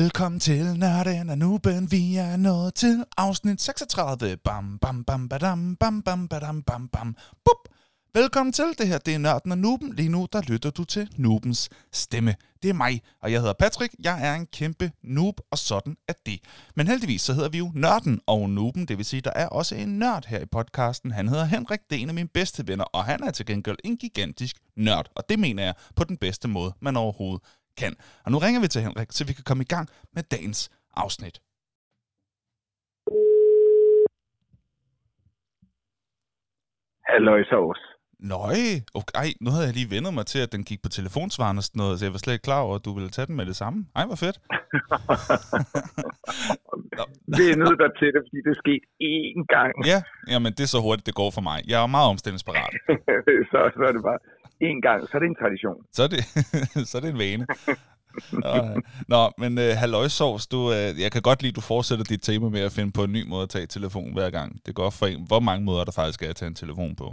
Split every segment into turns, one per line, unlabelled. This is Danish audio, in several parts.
Velkommen til Nørden og Nuben. Vi er nået til afsnit 36. Bam, bam, bam, badam, bam, bam, badam, bam, bam. Bup. Velkommen til. Det her det er Nørden og Nuben. Lige nu der lytter du til Nubens stemme. Det er mig, og jeg hedder Patrick. Jeg er en kæmpe noob, og sådan er det. Men heldigvis så hedder vi jo Nørden og Nuben. Det vil sige, der er også en nørd her i podcasten. Han hedder Henrik. Det er en af mine bedste venner, og han er til gengæld en gigantisk nørd. Og det mener jeg på den bedste måde, man overhovedet kan. Og nu ringer vi til Henrik, så vi kan komme i gang med dagens afsnit.
Halløj sovs.
Nøj, okay, ej, nu havde jeg lige vendet mig til, at den gik på telefonsvaren og sådan noget, så jeg var slet ikke klar over, at du ville tage den med det samme. Ej, hvor fedt.
det er nødt der til det, fordi det er sket én gang.
Ja, jamen det er så hurtigt, det går for mig. Jeg er meget omstillingsparat.
så, så er det bare én gang, så er det en tradition.
Så er det, så er det en vane. Nå, men uh, halløjsovs, du, uh, jeg kan godt lide, at du fortsætter dit tema med at finde på en ny måde at tage telefon hver gang. Det går for en. Hvor mange måder der faktisk er at tage en telefon på?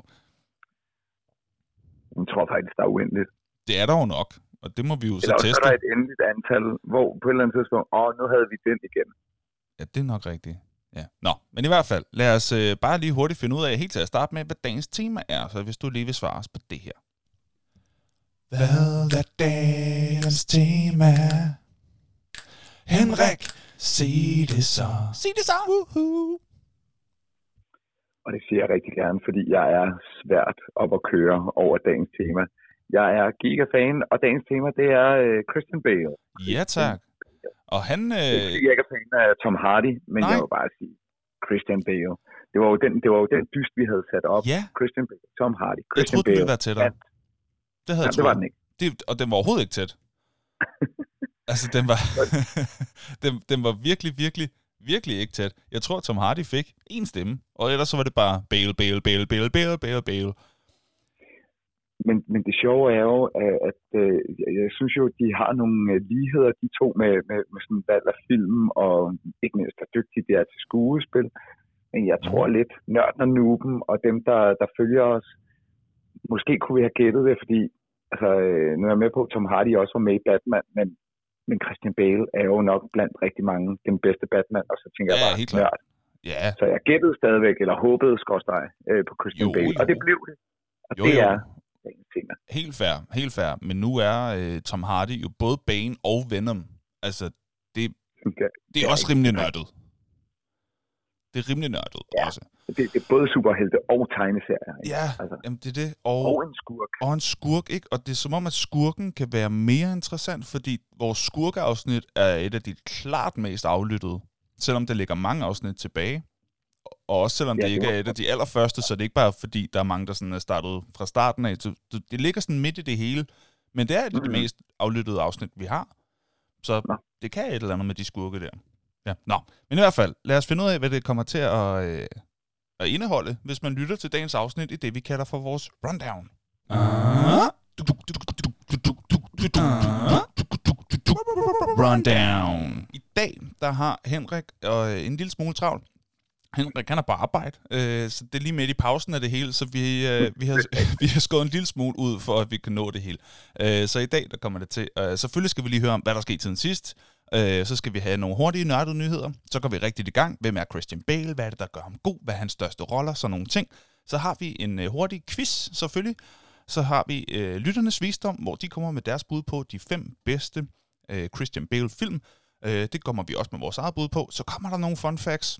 Jeg tror faktisk, der er uendeligt.
Det er der jo nok, og det må vi jo
Eller
så teste.
er der et endeligt antal, hvor på et eller andet tidspunkt, åh, nu havde vi den igen.
Ja, det er nok rigtigt. Ja. Nå, men i hvert fald, lad os øh, bare lige hurtigt finde ud af, helt til at starte med, hvad dagens tema er. Så hvis du lige vil svare os på det her. Hvad er dagens tema? Henrik, sig det så. Sig det så. Woohoo.
Og det siger jeg rigtig gerne, fordi jeg er svært op at køre over dagens tema. Jeg er gigafan, og dagens tema, det er øh, Christian Bale.
Ja, tak. Og han...
Det er
Øh,
fordi, jeg ikke er fan af Tom Hardy, men
Nej.
jeg vil bare sige Christian Bale. Det var jo den, det var jo den dyst, vi havde sat op.
ja,
Christian Bale, Tom Hardy,
jeg
Christian
troede, den
Bale.
ville være tættere. Det havde
Ja,
jeg
det var
troet.
den ikke.
Det, og den var overhovedet ikke tæt. altså, den var, den, den var virkelig, virkelig, virkelig ikke tæt. Jeg tror, Tom Hardy fik en stemme, og ellers så var det bare Bale, Bale, Bale, Bale, Bale, Bale, Bale.
Men, men det sjove er jo, at, at øh, jeg- synes jo, at de har nogle øh, ligheder, de to med, med, med sådan valg af film, og ikke mindst, hvor dygtige de er til skuespil. Men jeg tror
Mhm.
lidt, nørden og nuben, og dem, der, der følger os, måske kunne vi have gættet det, fordi altså, øh, nu er jeg med på, at Tom Hardy også var med i Batman, men, men Christian Bale er jo nok blandt rigtig mange den bedste Batman, og så tænker jeg
Ja,
bare,
helt klart. Ja,
Så jeg gættede stadigvæk, eller håbede, skorstræk, øh, på Christian
Jo,
Bale,
jo.
og det blev det. Og
jo,
det
jo.
er tema.
Helt fair, helt fair. Men nu er øh, Tom Hardy jo både Bane og Venom. Altså, det,
Ja,
det er
Ja,
også rimelig nørdet. Det er rimelig nørdet
Ja.
også.
Det, det er både superhelte og tegneserier. ikke?
Ja,
Altså,
jamen det er det.
og
Og,
en skurk.
og en skurk, ikke? Og det er som om, at skurken kan være mere interessant, fordi vores skurkeafsnit er et af de klart mest aflyttede. Selvom der ligger mange afsnit tilbage. Og også selvom
Ja,
det
det
ikke er et af de allerførste, så det er ikke bare fordi, der er mange, der sådan er startet fra starten af. Så det- ligger sådan midt i det hele. Men det er et af de
Mhm.
mest aflyttede afsnit, vi har. Så
Nå.
det kan et eller andet med de skurke der. Ja, nå. Men i hvert fald, lad os finde ud af, hvad det kommer til at, øh, at indeholde, hvis man lytter til dagens afsnit i det, vi kalder for vores rundown. Rundown. I dag, der har Henrik øh, en lille smule travlt. Henrik, han er på arbejde, øh, så det er lige midt i pausen af det hele, så vi, øh, vi, har, vi har skåret en lille smule ud, for at vi kan nå det hele. Øh, så i dag, der kommer det til. Øh, selvfølgelig skal vi lige høre om, hvad der skete siden sidst. Øh, så skal vi have nogle hurtige nørdede nyheder. Så går vi rigtigt i gang. Hvem er Christian Bale? Hvad er det, der gør ham god? Hvad er hans største roller? Sådan nogle ting. Så har vi en øh, hurtig quiz, selvfølgelig. Så har vi øh, lytternes visdom, hvor de kommer med deres bud på de fem bedste øh, Christian Bale-film. Øh, det kommer vi også med vores eget bud på. Så kommer der nogle fun facts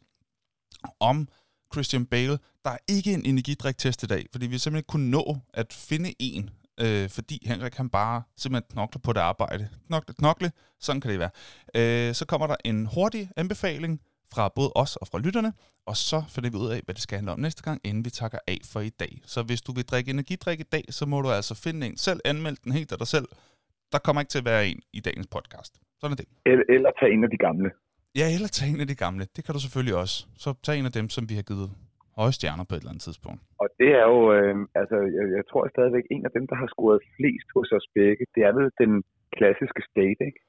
om Christian Bale. Der er ikke en energidriktest i dag, fordi vi simpelthen ikke kunne nå at finde en, øh, fordi Henrik han bare simpelthen knokler på det arbejde. Knokle, knokle, sådan kan det være. Øh, så kommer der en hurtig anbefaling fra både os og fra lytterne, og så finder vi ud af, hvad det skal handle om næste gang, inden vi takker af for i dag. Så hvis du vil drikke energidrik i dag, så må du altså finde en selv, anmelde den helt af dig selv. Der kommer ikke til at være en i dagens podcast. Sådan er det.
Eller, eller tage en af de gamle.
Ja, eller tag en af de gamle. Det kan du selvfølgelig også. Så tag en af dem, som vi har givet høje stjerner på et eller andet tidspunkt.
Og det er jo, øh, altså, jeg, jeg tror stadigvæk, en af dem, der har scoret flest hos os begge, det er vel den klassiske state, ikke?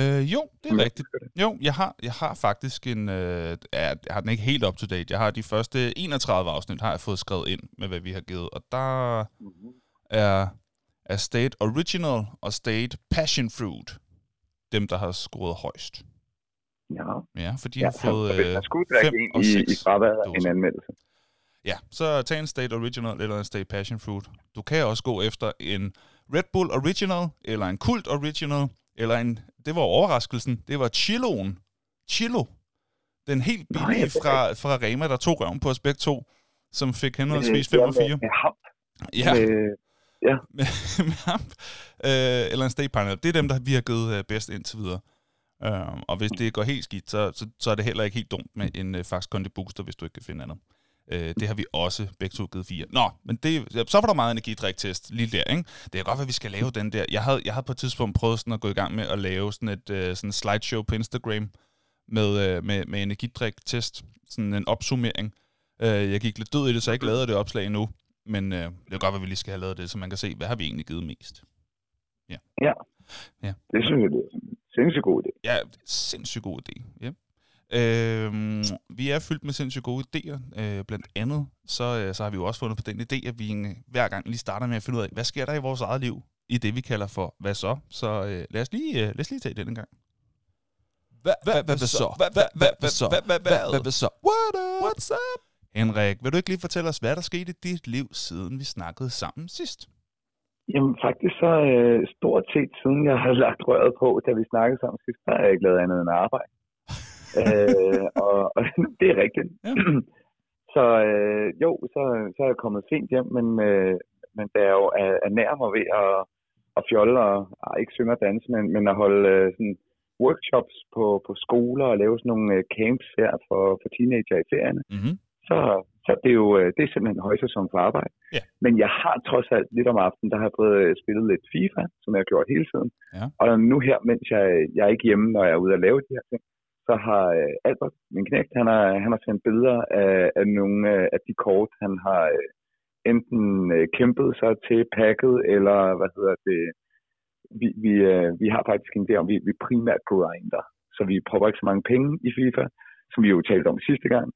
Øh, jo, det er
jeg
rigtigt. Jo, jeg har, jeg har faktisk en... Øh, jeg har den ikke helt up to date. Jeg har de første 31 afsnit, har jeg fået skrevet ind med, hvad vi har givet. Og der
Mm-hmm.
er, er State Original og State Passion Fruit. dem, der har scoret højst.
Ja.
Ja, for de
ja
har fået
så
øh, fem og
i, i
seks
af en anmeldelse.
Ja, så tag en State Original eller en State Passion Fruit. Du kan også gå efter en Red Bull Original, eller en Kult Original, eller en, det var overraskelsen, det var Chiloen. Chilo. Den helt
ja,
billige
er
fra, fra Rema, der tog røven på os begge to, som fik henholdsvis
Øh,
5
ja,
og 4.
Med, med hamp.
Ja,
Med,
med, ham. Øh, eller en State Pineapple. Det er dem, der vi har givet øh, bedst indtil videre. Øh, og hvis det går helt skidt, så, så, så er det heller ikke helt dumt med en øh, Fax Conti Booster, hvis du ikke kan finde andet. Øh, det har vi også begge to givet fire. Nå, men det, ja, så var der meget energidrik-test lige der, ikke? Det kan godt være, vi skal lave den der. Jeg havde, jeg havde på et tidspunkt prøvet sådan at gå i gang med at lave sådan et øh, sådan slideshow på Instagram med, øh, med, med energidrik-test. Sådan en opsummering. Øh, jeg gik lidt død i det, så jeg ikke lavede det opslag endnu. Men øh, det kan godt at vi lige skal have lavet det, så man kan se, hvad har vi egentlig givet mest.
det synes jeg, det er sindssygt god idé.
Ja, sindssygt god idé. Ja. Øhm, vi er fyldt med sindssygt gode idéer. Øh, blandt andet, så, øh, så har vi jo også fundet på den idé, at vi øh, hver gang lige starter med at finde ud af, hvad sker der i vores eget liv, i det vi kalder for, hvad så? Så øh, lad, os lige, øh, lad os lige tage det en gang.
Hvad, hvad, hvad, hvad så? Hvad, hvad, hvad, hvad så? Hvad, hvad, hvad, hvad så? What up? What's up?
Henrik, vil du ikke lige fortælle os, hvad der skete i dit liv, siden vi snakkede sammen sidst?
Jamen faktisk så øh, stort set siden jeg har lagt røret på, da vi snakkede sammen sidst, der har jeg ikke lavet andet end arbejde. øh, og, og det er rigtigt.
Ja.
så øh, jo, så, så er jeg kommet sent hjem, men, øh, men da jeg jo er, er nær mig ved at, at fjolle og ej, ikke synge og danse, men, men at holde øh, sådan workshops på, på skoler og lave sådan nogle øh, camps her for, for teenager i ferierne,
Mm-hmm.
så, så det er jo øh, det er simpelthen højsæson for arbejde.
Ja.
Men jeg har trods alt lidt om aftenen, der har jeg øh, spillet lidt FIFA, som jeg har gjort hele tiden.
Ja.
Og nu her, mens jeg, jeg er ikke hjemme, når jeg er ude at lave de her ting, så har øh, Albert, min knægt, han har, han har sendt billeder af, af nogle af de kort, han har enten kæmpet sig til, pakket, eller hvad hedder det, vi, vi, vi har faktisk en idé om, vi, vi primært grinder. Så vi prøver ikke så mange penge i FIFA, som vi jo talte om sidste gang.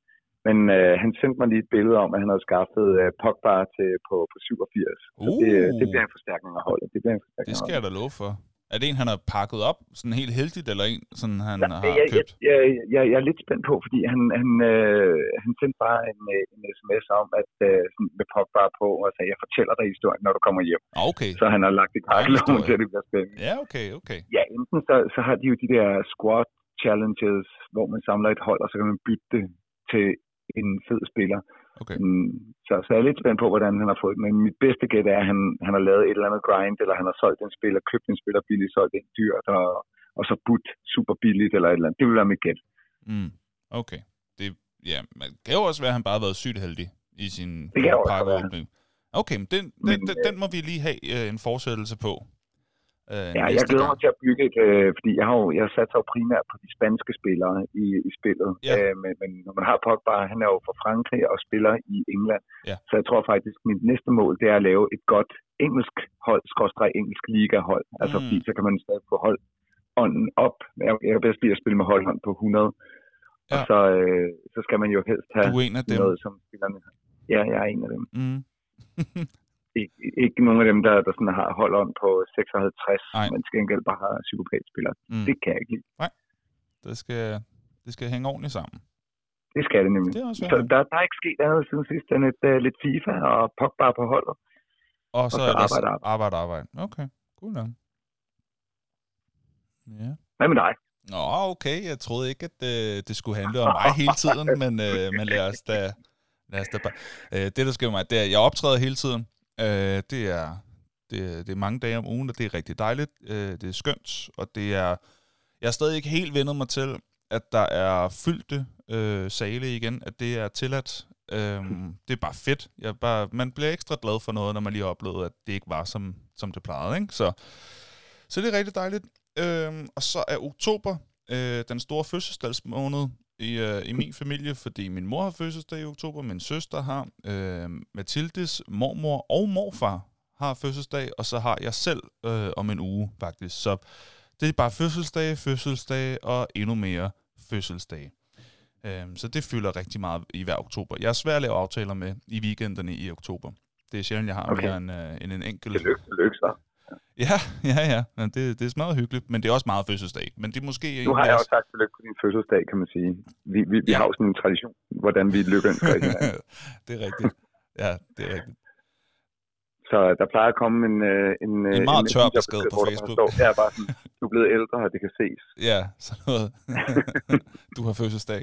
Men øh, han sendte mig lige et billede om, at han havde skaffet øh, Pogba til på, på 87. Så det, øh, det bliver en forstærkning af holdet. Det bliver en forstærkning
Det skal jeg da love for. Er det en, han har pakket op sådan helt heldigt, eller en, sådan han
Ja,
har
jeg, jeg,
købt?
jeg, jeg, jeg er lidt spændt på, fordi han, han, øh, han sendte bare en, øh, en sms om, at øh, sådan med Pogba på, og sagde, jeg fortæller dig historien, når du kommer hjem.
Ah, Okay.
Så han har lagt i kakkeloven til, at det bliver spændende.
Ja, okay, okay.
Ja, enten så, så har de jo de der squad challenges, hvor man samler et hold, og så kan man bytte det til en fed spiller.
okay.
Så, så jeg er lidt spændt på, hvordan han har fået. Men mit bedste gæt er, at han, han har lavet et eller andet grind, eller han har solgt en spiller, købt en spiller billigt, solgt en dyrt, og, og så budt super billigt, eller et eller andet. Det vil være mit gæt.
Mm. Okay. Det, ja, det kan jo også være, at han bare har været sygt heldig i sin pakkeåbning. Okay, men den, den,
Men,
den, den må vi lige have øh, en forsættelse på. Øh,
Ja, jeg glæder
gang.
mig til at bygge et, øh, fordi jeg har jo, jeg satser jo primært på de spanske spillere i, i spillet.
Ja.
Øh, men, men når man har Pogba, han er jo fra Frankrig og spiller i England.
Ja.
Så jeg tror faktisk, mit næste mål, det er at lave et godt engelsk hold, skorstræk engelsk liga-hold. Altså,
Mm.
fordi så kan man stadig få hold ånden op. Jeg, jeg kan bedst lide at spille med holdhånd på 100. Og
Ja.
så, øh, så skal man jo helst have
Du er en af dem.
noget, som spillerne Ja, jeg er en af dem.
Mm.
Ikke, ikke nogen af dem, der, der sådan har holdånd på 56,
Nej.
men til gengæld bare har psykopatspillere.
Mm.
Det kan jeg ikke lide.
Det, skal, det skal hænge ordentligt sammen.
Det skal det nemlig.
Det er også
Så der, der er ikke sket andet siden sidst end et, uh, lidt FIFA og Pogba på holdet.
Og så,
så
ellers
arbejde, arbejde.
arbejde, arbejde. Okay, cool nok. Ja.
Hvad med dig?
Nå, okay. Jeg troede ikke, at øh, det skulle handle om mig hele tiden, men, øh, men lad os da... Lad os da bare. Øh, det, der sker mig, det er, at jeg optræder hele tiden. Øh, det, er, det, det er mange dage om ugen, og det er rigtig dejligt. Øh, det er skønt, og det er... Jeg har stadig ikke helt vendet mig til, at der er fyldte øh, sale igen, at det er tilladt. Øhm, det er bare fedt. Jeg bare, man bliver ekstra glad for noget, når man lige oplevede, at det ikke var, som, som det plejede. Ikke? Så, så det er rigtig dejligt. Øhm, og så er oktober øh, den store fødselsdagsmåned i, øh, i min familie, fordi min mor har fødselsdag i oktober, min søster har, øh, Mathildes mormor og morfar har fødselsdag, og så har jeg selv øh, om en uge faktisk. Så det er bare fødselsdag, fødselsdag og endnu mere fødselsdag. Øhm, så det fylder rigtig meget i hver oktober. Jeg er svær at lave aftaler med i weekenderne i oktober. Det er sjældent, jeg har
Okay.
mere end, øh, end en enkelt.
Tillykke, tillykke så.
Ja, ja, ja. Men det, det er smadret hyggeligt, men det er også meget fødselsdag. Men det er måske...
Nu har jeg også sagt tillykke på din fødselsdag, kan man sige. Vi, vi, vi
Ja.
har jo sådan en tradition, hvordan vi lykkeønsker hinanden.
det er rigtigt. Ja, det er rigtigt.
Så der plejer at komme en... øh, En, øh,
En meget tør
video,
besked på Facebook.
Står, ja, bare sådan, du er blevet ældre, og det kan ses.
Ja, sådan noget. du har fødselsdag.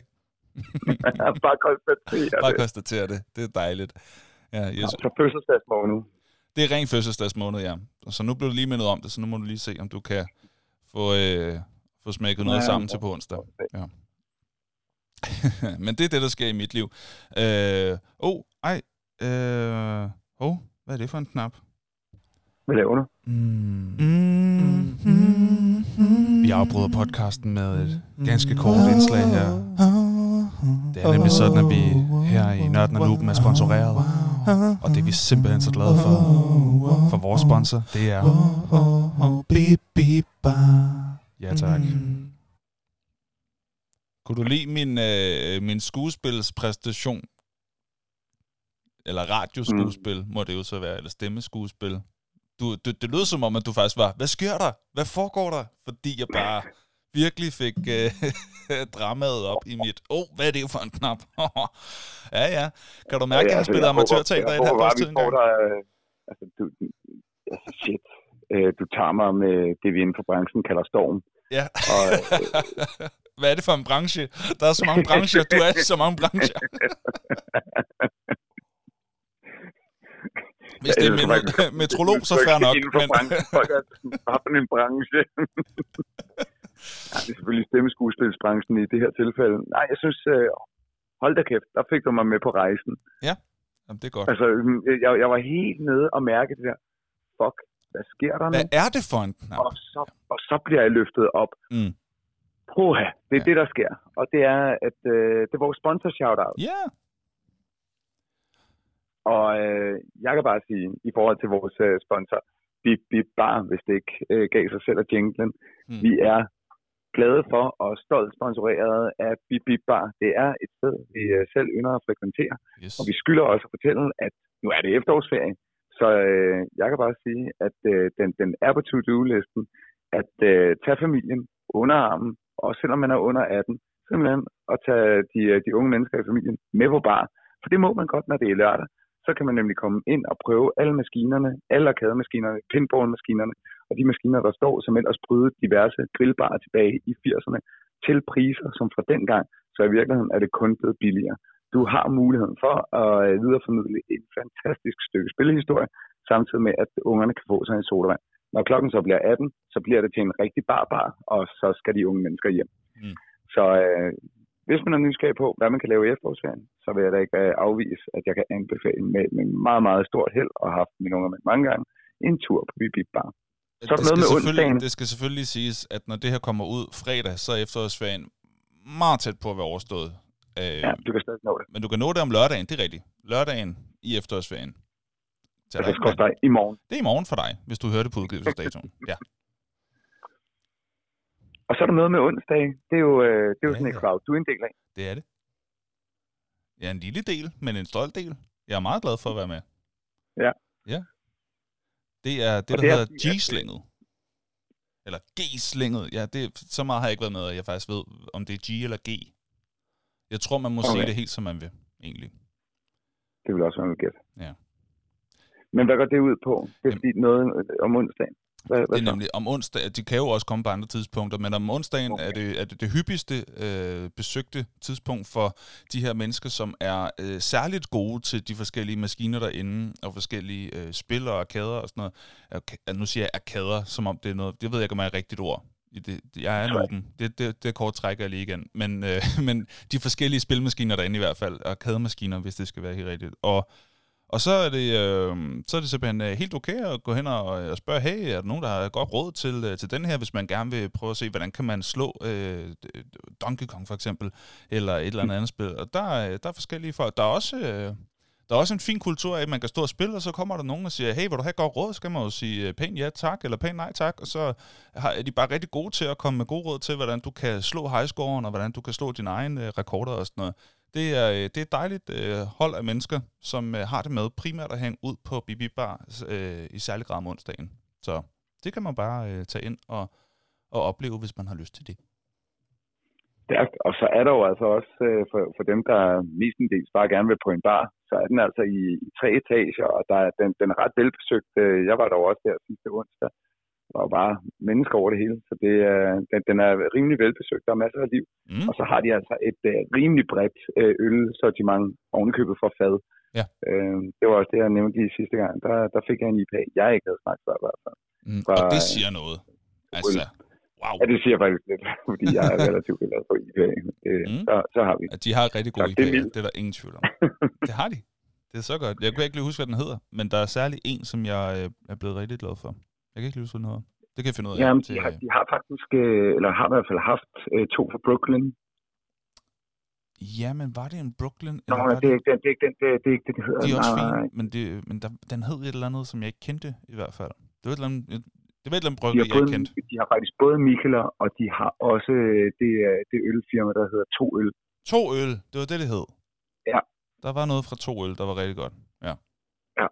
bare konstatere
Bare
det.
konstatere det. Det er dejligt. Ja, yes.
Så fødselsdagsmåned.
Det er ren fødselsdagsmåned, ja. Så nu blev du lige mindet om det, så nu må du lige se, om du kan få, øh, få smækket noget sammen til på onsdag. Ja. Men det er det, der sker i mit liv. Øh, oh, ej. Øh, oh, hvad er det for en knap?
Hvad laver du?
Mm. Vi afbryder podcasten med et ganske kort indslag her. Det er nemlig sådan, at vi her i Nørden og Luben er sponsoreret. Og det er vi simpelthen så glade for. For vores sponsor, det er... Ja, tak. Kunne du lide min, øh, min skuespilspræstation? Eller radioskuespil, mm. må det jo så være, eller stemmeskuespil. Du, det, det lød som om, at du faktisk var, hvad sker der? Hvad foregår der? Fordi jeg bare virkelig fik øh, dramaet op i mit, åh, oh, hvad er det for en knap? ja, ja. Kan du mærke, at jeg har spillet amatørteater i et halvt års tid engang?
øh, altså, du, altså shit. Øh, du tager mig med det, vi inden for branchen kalder storm.
Ja.
Og,
Hvad er det for en branche? Der er så mange brancher. Du er så mange brancher. Hvis det er men, metrolog, så fair nok.
Inden for
Men,
branchen. Folk er sådan en branche. Ja, det er selvfølgelig stemmeskuespilsbranchen i det her tilfælde. Nej, jeg synes, øh, hold da kæft, der fik du mig med på rejsen.
Jamen, det er godt.
Altså, jeg, jeg var helt nede og mærke det der. Fuck, hvad sker der nu?
Hvad er det for en knap?
Og så, og så bliver jeg løftet op.
Mm.
Puha, det er
Ja.
ja. det, der sker. Og det er, at øh, det er vores sponsor shout-out.
Ja.
Og øh, jeg kan bare sige, i forhold til vores øh, sponsor, Bip Bip Bar, hvis det ikke øh, gav sig selv af jinglen,
Mm.
vi er glade for og stolt sponsoreret af Bip Bip Bar. Det er et sted, vi øh, selv ynder at frekventere,
Yes.
og vi skylder også at fortælle, at nu er det efterårsferie. Så øh, jeg kan bare sige, at øh, den, den er på to-do-listen, at øh, tage familien under armen, og selvom man er under 18, simpelthen at tage de, øh, de unge mennesker i familien med på bar. For det må man godt, når det er lørdag. Så kan man nemlig komme ind og prøve alle maskinerne, alle arkademaskinerne, pinballmaskinerne, og de maskiner, der står, som ellers brydede diverse grillbarer tilbage i 80'erne, til priser, som fra dengang, så i virkeligheden er det kun blevet billigere. Du har muligheden for at øh, videreformidle et fantastisk stykke spillehistorie, samtidig med, at ungerne kan få sig en sodavand. Når klokken så bliver 18, så bliver det til en rigtig barbar, og så skal de unge mennesker hjem.
Mm.
Så øh, hvis man er nysgerrig på, hvad man kan lave i efterårsferien, så vil jeg da ikke øh, afvise, at jeg kan anbefale med, med meget, meget stort held, og har haft mine unger med mange gange, en tur på Bibi Bar. Så
det,
noget
skal
med
selvfølgelig,
onsdagen.
det skal selvfølgelig siges, at når det her kommer ud fredag, så er efterårsferien meget tæt på at være overstået. Øh,
Ja, du kan stadig nå det.
Men du kan nå det om lørdagen, det er rigtigt. Lørdagen i efterårsferien. Så
Altså, skal dig i morgen.
Det er i morgen for dig, hvis du hører det på udgivelsesdatoen. Ja.
Og så er der noget med onsdag. Det er jo, øh, det er jo
Ja,
sådan en crowd, du er en del af.
Det er det. Jeg er en lille del, men en stolt del. Jeg er meget glad for at være med.
Ja.
Ja. Det er det,
Og
der
det er
hedder
at-
G-slænget. Eller G-slænget. Ja, det, så meget har jeg ikke været med, at jeg faktisk ved, om det er G eller G. Jeg tror, man må okay. Sige det helt, som man vil, egentlig.
Det vil også være noget gæt.
Ja.
Men hvad går det ud på? Det er
Jamen-
fordi noget om onsdagen. Hvad,
Det er nemlig om onsdag, de kan jo også komme på andre tidspunkter, men om onsdagen okay. er, det, er det det hyppigste øh, besøgte tidspunkt for de her mennesker, som er øh, særligt gode til de forskellige maskiner derinde, og forskellige øh, spil og arkader og sådan noget. Arka- nu siger jeg arkader, som om det er noget, det ved jeg ikke, om er et rigtigt ord. Det, jeg er en åben. Det, det, det kort trækker jeg lige igen. Men, øh, men de forskellige spilmaskiner derinde i hvert fald, arkademaskiner, hvis det skal være helt rigtigt. Og og så er det, øh, så er det simpelthen øh, helt okay at gå hen og, og spørge, hey, er der nogen, der har godt råd til, øh, til den her, hvis man gerne vil prøve at se, hvordan kan man slå øh, Donkey Kong for eksempel, eller et eller andet andet spil. Og der, er- der er forskellige folk. Der er også... Øh, der er også en fin kultur af, at man kan stå og spille, og så kommer der nogen og siger, hey, vil du have godt råd? Så skal man jo sige øh, pænt ja tak, eller pænt nej tak, og så er de bare rigtig gode til at komme med gode råd til, hvordan du kan slå highscoren, og hvordan du kan slå dine egne øh, rekorder og sådan noget. Det er, øh, det er et dejligt øh, hold af mennesker, som øh, har det med primært at hænge ud på Bibi Bar, øh, i særlig grad om onsdagen. Så det kan man bare øh, tage ind og, og opleve, hvis man har lyst til det.
Stærkt. Og så er der jo altså også øh, for, for dem, der mestendels bare gerne vil på en bar, så er den altså i, i tre etager, og der er, den, den er ret velbesøgt. Øh, jeg var der også der sidste onsdag. Var bare mennesker over det hele, så det, øh, den, den er rimelig velbesøgt. Der er masser af liv.
Mm.
Og så har de altså et øh, rimelig bredt øh, ølsortiment ovenikøbet for fad.
Ja.
Øh, det var også det, jeg nævnte lige sidste gang. Der, der fik jeg en IPA, jeg ikke havde smagt før i hvert fald.
Mm.
Fra,
Og det siger noget. Altså, wow.
Ja, det siger faktisk lidt, fordi jeg er relativt glad for IPA. Det,
Mm.
så, så har vi.
At de har rigtig gode
Tak, det
det er der ingen tvivl om. Det har de. Det er så godt. Jeg kunne ikke lige huske, hvad den hedder, men der er særlig en, som jeg øh, er blevet rigtig glad for. Jeg kan ikke lige huske, hedder. Det kan jeg finde ud af.
Jamen,
til,
de har, de har faktisk, øh, eller har i hvert fald haft øh, to fra Brooklyn.
Ja, men var det en Brooklyn?
Nå,
eller var
det er ikke den, det er ikke den, det, det er ikke det, det hedder.
de er også fine, men, det, men der, den hed et eller andet, som jeg ikke kendte i hvert fald. Det var et eller andet, det var et eller andet
De
brygge, jeg ikke kendte.
de har faktisk både Mikkeler, og de har også øh, det, det ølfirma, der hedder To Øl.
To øl, det var det, det hed.
Ja.
Der var noget fra to øl, der var rigtig godt. Ja.
Ja.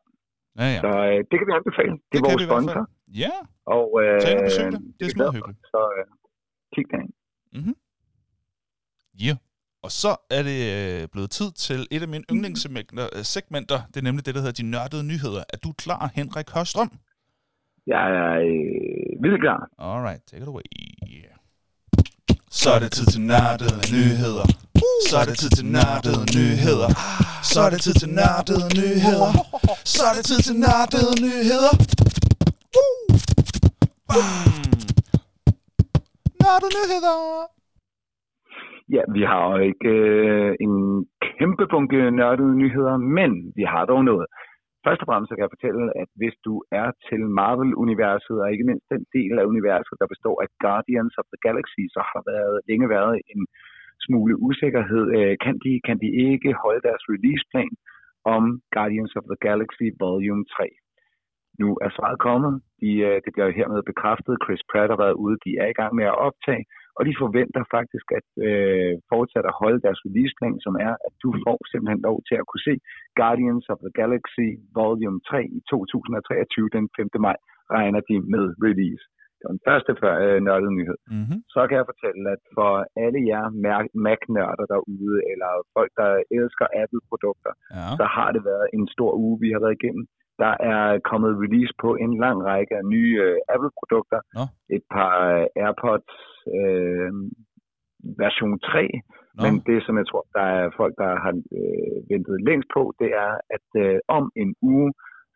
Ja, ja.
Så øh, det kan vi anbefale. Det,
Det
er vores sponsor.
Ja,
Og, øh,
tag ind og besøg det. Det er
vi glade
smadret
for.
hyggeligt.
Så øh, kig derind.
Ja. Og så er det øh, blevet tid til et af mine yndlingssegmenter, øh, segmenter. det er nemlig det, der hedder De Nørdede Nyheder. Er du klar, Henrik Hørstrøm?
Jeg er øh, vildt klar.
Alright, take it away.
Så er det tid til nørdede nyheder. Så er det tid til nørdede nyheder. Så er det tid til nørdede nyheder. Så er det tid til nørdede nyheder.
Nørdede Nyheder!
Ja, vi har jo ikke øh, en kæmpe bunke nørdede nyheder, men vi har dog noget. Først og fremmest kan jeg fortælle, at hvis du er til Marvel-universet, og ikke mindst den del af universet, der består af Guardians of the Galaxy, så har der været, længe været en smule usikkerhed. Øh, kan, de, kan de ikke holde deres releaseplan om Guardians of the Galaxy Volume 3? Nu er svaret kommet. De, øh, det bliver hermed bekræftet. Chris Pratt har været ude. De er i gang med at optage og de forventer faktisk at øh, fortsætte at holde deres releaseplan, som er, at du får simpelthen lov til at kunne se Guardians of the Galaxy Volume 3 i 2023, den 5. maj, regner de med release. Det var den første før, øh, nørdede nyhed.
Mm-hmm.
Så kan jeg fortælle, at for alle jer Mac- Mac-nørder derude, eller folk, der elsker Apple-produkter,
Ja.
så har det været en stor uge, vi har været igennem. Der er kommet release på en lang række af nye øh, Apple-produkter.
Nå.
Et par øh, AirPods øh, version 3.
Nå.
Men det, som jeg tror, der er folk, der har øh, ventet længst på, det er, at øh, om en uge,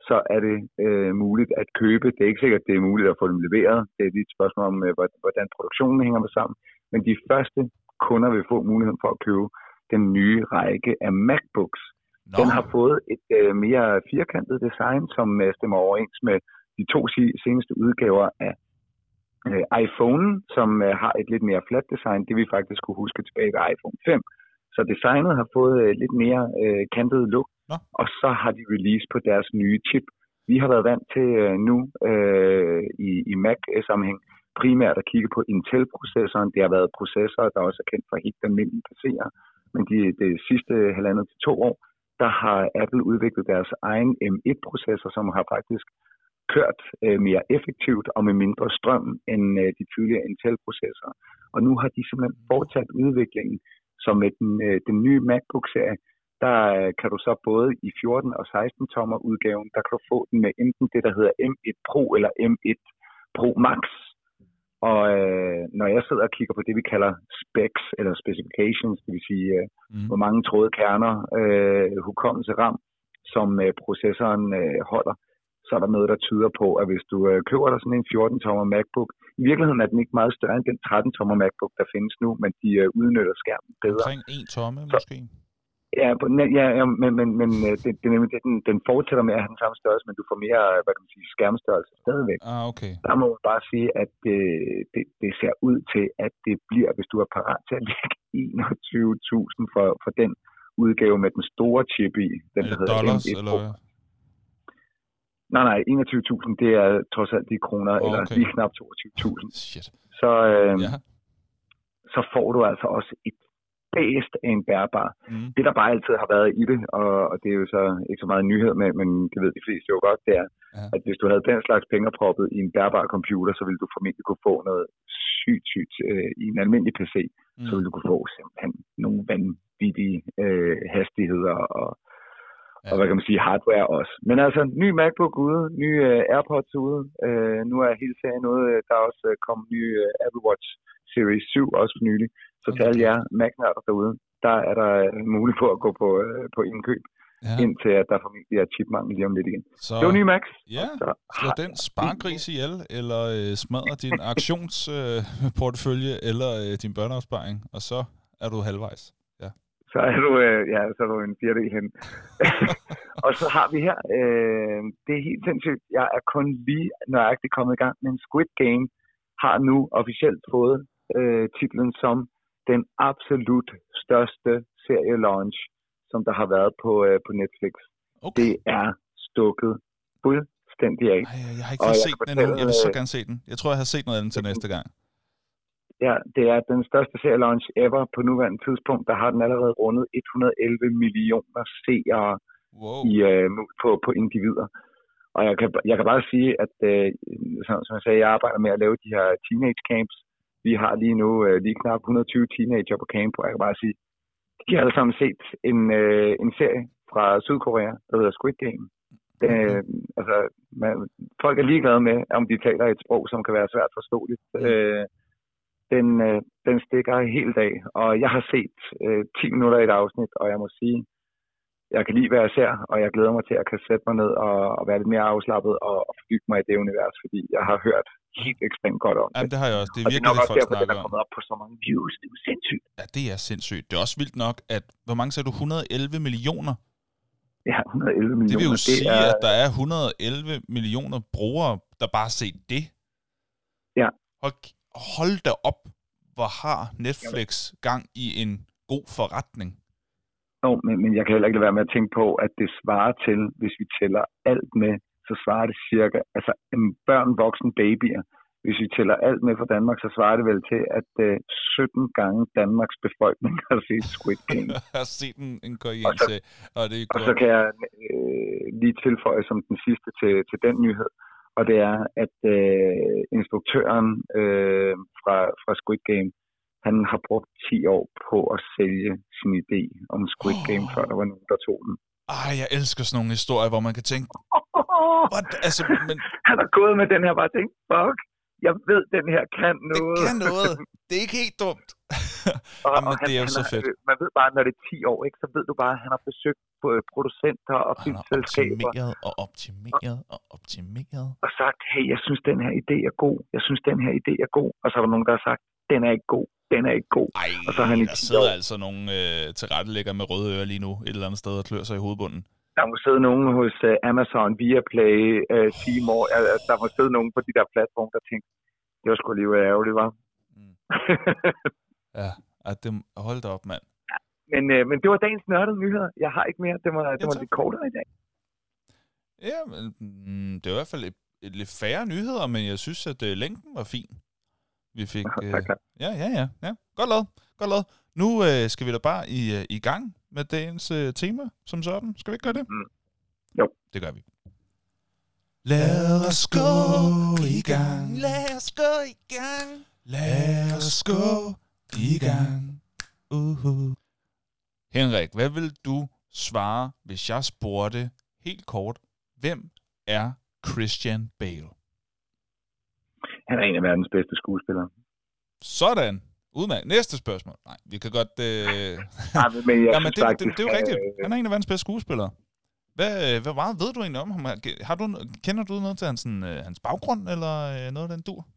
så er det øh, muligt at købe. Det er ikke sikkert, at det er muligt at få dem leveret. Det er lige et spørgsmål om, øh, hvor- hvordan produktionen hænger med sammen. Men de første kunder vil få muligheden for at købe den nye række af MacBooks.
Nå.
Den har fået et øh, mere firkantet design, som øh, stemmer overens med de to seneste udgaver af øh, iPhone, som øh, har et lidt mere fladt design. Det vi faktisk kunne huske tilbage ved iPhone 5. Så designet har fået øh, lidt mere øh, kantet look,
Nå.
og så har de release på deres nye chip. Vi har været vant til øh, nu øh, i, i Mac-sammenhæng primært at kigge på Intel-processoren. Det har været processorer, der også er kendt fra helt almindelige PC'er. Men de, det sidste halvandet til to år, der har Apple udviklet deres egen M1-processor, som har faktisk kørt øh, mere effektivt og med mindre strøm end øh, de tidligere Intel-processorer. Og nu har de simpelthen fortsat udviklingen, så med den, øh, den nye MacBook-serie, der øh, kan du så både i 14 og 16 tommer udgaven, der kan du få den med enten det, der hedder M1 Pro eller M1 Pro Max. Og øh, når jeg sidder og kigger på det, vi kalder specs eller specifications, det vil sige, øh,
Mm.
hvor mange tråde kerner, øh, hukommelse RAM, som øh, processoren øh, holder, så er der noget, der tyder på, at hvis du øh, køber dig sådan en 14-tommer MacBook, i virkeligheden er den ikke meget større end den 13-tommer MacBook, der findes nu, men de øh, udnytter skærmen bedre.
Omkring en tomme,
Så-
måske.
Ja, ja, ja men, men, men øh, det, det, er nemlig det, den, den fortsætter med at have den samme størrelse, men du får mere øh, hvad kan man sige, skærmstørrelse stadigvæk.
Ah, okay.
Der må man bare sige, at øh, det, det ser ud til, at det bliver, hvis du er parat til at lægge 21.000 for, for den udgave med den store chip i. Den,
Er
der
det
hedder
dollars,
M1
eller hvad?
Nej, nej, 21.000, det er trods alt de kroner,
Åh,
eller
okay.
lige knap 22.000.
Shit.
Så, øh,
Ja.
så får du altså også et bæst af en bærbar.
Mm.
Det, der bare altid har været i det, og, og det er jo så ikke så meget nyhed, men, men det ved de fleste jo godt, det er,
Ja.
at hvis du havde den slags penge proppet i en bærbar computer, så ville du formentlig kunne få noget sygt, sygt øh, i en almindelig PC. Mm. Så ville du kunne få simpelthen nogle vanvittige øh, hastigheder og,
Ja.
og hvad kan man sige, hardware også. Men altså, ny MacBook ude, ny øh, AirPods ude. Øh, nu er hele serien ude. Der er også øh, kommet ny øh, Apple Watch Series 7 også for nylig. Så til
Okay.
alle jer Mac-nørder derude, der er der øh, mulighed for at gå på, øh, på indkøb,
Ja.
indtil at der formentlig er chipmangel lige om lidt igen.
Så,
Det var ny Max.
ja,
Så
slå den spargris ihjel, eller øh, smadre din auktionsportefølje, øh, eller øh, din børneopsparing, og så er du halvvejs.
Så er du, øh, ja, så er du en fjerdedel hen. og så har vi her, øh, det er helt sindssygt, jeg er kun lige nøjagtigt kommet i gang, men Squid Game har nu officielt fået øh, titlen som den absolut største serie-launch, som der har været på, øh, på Netflix.
Okay.
Det er stukket fuldstændig af.
Ej, jeg har ikke
Og
set den endnu. Jeg vil så gerne se den. Jeg tror, jeg har set noget af den til næste gang.
Ja, det er den største serie-launch ever på nuværende tidspunkt. Der har den allerede rundet 111 millioner seere
Wow.
i, øh, på, på individer. Og jeg kan, jeg kan bare sige, at øh, som, som jeg sagde, jeg arbejder med at lave de her teenage camps. Vi har lige nu øh, lige knap 120 teenager på camp, og jeg kan bare sige, de har alle sammen set en, øh, en serie fra Sydkorea, der hedder Squid Game. Det, øh, altså, man, folk er ligeglade med, om de taler et sprog, som kan være svært forståeligt. Øh, den, øh, den stikker helt af, og jeg har set øh, 10 minutter i et afsnit, og jeg må sige, jeg kan lide, hvad jeg ser, og jeg glæder mig til at kan sætte mig ned og, og være lidt mere afslappet og, og fordybe mig i det univers, fordi jeg har hørt helt ekstremt godt om
Jamen,
det.
det har jeg også. Det er
og det er
virkelig
nok
det,
også
folk
derfor, den
snakker
er
om.
kommet op på så mange views. Det er jo sindssygt.
Ja, det er sindssygt. Det er også vildt nok, at... Hvor mange sagde du? 111 millioner?
Ja, 111 millioner.
Det vil jo
det
sige,
er,
at der er 111 millioner brugere, der bare har set det.
Ja.
Hold, hold da op, hvor har Netflix gang i en god forretning.
Jo, men, men jeg kan heller ikke lade være med at tænke på, at det svarer til, hvis vi tæller alt med, så svarer det cirka, altså en børn, voksen, babyer, hvis vi tæller alt med fra Danmark, så svarer det vel til, at øh, 17 gange Danmarks befolkning har set Squid Game.
Har set en, en koreansk og det er
Og så kan jeg øh, lige tilføje som den sidste til, til den nyhed, og det er, at øh, instruktøren øh, fra, fra Squid Game, han har brugt 10 år på at sælge sin idé om Squid Game,
Åh.
før der var nogen, der tog den.
Ej, jeg elsker sådan nogle historier, hvor man kan tænke, what? Altså, men
Han har gået med den her bare tænkt, fuck, jeg ved, den her kan
det
noget.
kan noget. Det er ikke helt dumt.
Og,
Jamen,
og han,
det er jo så fedt.
øh, Man ved bare, når det er 10 år, ikke, så ved du bare, at han har besøgt øh, producenter og
Og
filmselskaber.
optimeret og optimeret og optimeret.
og sagt, hey, jeg synes, den her idé er god. Jeg synes, den her idé er god. Og så er der nogen, der har sagt, den er ikke god. Den er ikke god.
Ej,
Og så han i
der
10
sidder
år-
altså nogle øh, tilrettelægger med røde ører lige nu, et eller andet sted og klør sig i hovedbunden.
Der må sidde nogen hos uh, Amazon, Viaplay, uh, Seymour. Uh, der må sidde nogen på de der platforme, der tænker, det var sgu alligevel ærgerligt, var.
Mm. Ja, at det, hold da op, mand.
men, uh, men det var dagens nørdede nyheder. Jeg har ikke mere. Det var, det var
tak.
lidt kortere i dag.
Ja, men, mm, det var i hvert fald et, et lidt færre nyheder, men jeg synes, at øh, længden var fin. Vi fik... Øh,
Tak, tak.
ja, ja, ja, ja. Godt lavet, godt lavet. Nu øh, skal vi da bare i, øh, i gang med dagens øh, tema som sådan. Skal vi ikke gøre det?
Mm. Jo.
Det gør vi. Lad os gå i gang. Lad os gå i gang. Lad os gå i gang. Uh-huh. Henrik, hvad vil du svare, hvis jeg spurgte helt kort, hvem er Christian Bale?
Han er en af verdens bedste skuespillere.
Sådan. Udmærket. Næste spørgsmål. Nej, vi kan godt... Øh...
Ja, men- jeg
ja, men
synes
det, det,
faktisk,
det, er jo rigtigt.
øh,
Han er en af verdens bedste skuespillere. Hvad, øh, hvad meget ved du egentlig om ham? Har du, kender du noget til hans, sådan, øh, hans baggrund, eller noget af den dur?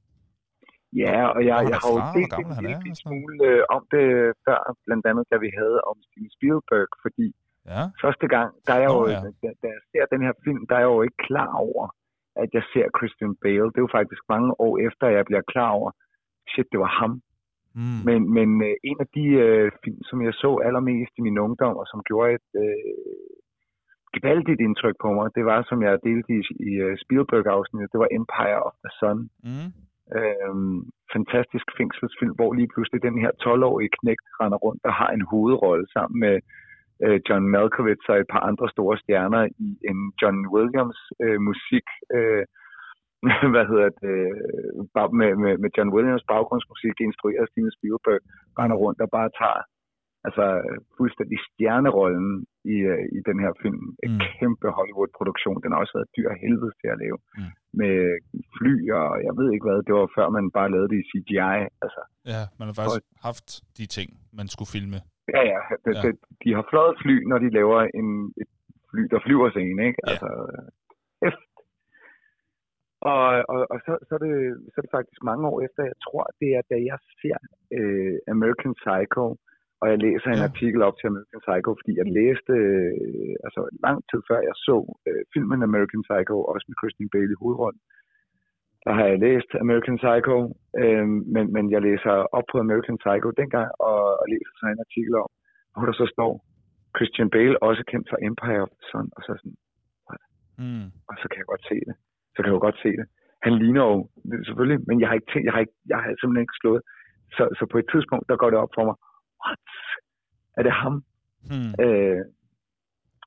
Ja, og jeg, jeg har jo
gammel
en lille
noget.
smule øh, om det før, blandt andet da vi havde om Steven Spielberg, fordi
Ja.
første gang, der er jeg jo,
Nå, ja.
da, da jeg ser den her film, der er jeg jo ikke klar over, at jeg ser Christian Bale. Det er jo faktisk mange år efter, at jeg bliver klar over, shit, det var ham.
Mm.
Men, men øh, en af de øh, film, som jeg så allermest i min ungdom, og som gjorde et øh, gevaldigt indtryk på mig, det var, som jeg delte i, i uh, Spielberg-afsnittet, det var Empire of the Sun.
Mm
øh, fantastisk fængselsfilm, hvor lige pludselig den her 12-årige knægt render rundt og har en hovedrolle sammen med øh, John Malkovich og et par andre store stjerner i en John Williams øh, musik, øh, hvad hedder det, øh, med, med, med John Williams baggrundsmusik, instrueret af Steven Spielberg, render rundt og bare tager altså fuldstændig stjernerollen i, uh, i den her film. En mm. kæmpe Hollywood-produktion. Den har også været dyr helvede til at lave. Mm. Med fly og jeg ved ikke hvad. Det var før man bare lavede det i CGI. Altså,
ja, man har faktisk og, haft de ting, man skulle filme.
Ja, ja. Det, ja. Det, de har fløjet fly, når de laver en, et fly, der flyver scene, ikke? Ja. Altså, efter. Og, og, og så, så, er det, så er det faktisk mange år efter, jeg tror, det er, da jeg ser uh, American Psycho, og jeg læser en ja. artikel op til American Psycho, fordi jeg læste, øh, altså lang tid før jeg så øh, filmen American Psycho, også med Christian Bale i hovedrollen, der har jeg læst American Psycho, øh, men, men jeg læser op på American Psycho dengang, og, og læser så en artikel om, hvor der så står, Christian Bale også kendt for Empire of the Sun, og så sådan, what? Mm. Og så kan jeg godt se det. Så kan jeg jo godt se det. Han ligner jo, selvfølgelig, men jeg har ikke tænkt, jeg har, ikke, jeg har simpelthen ikke slået. Så, så på et tidspunkt, der går det op for mig, what? Er det ham? Hmm. Øh,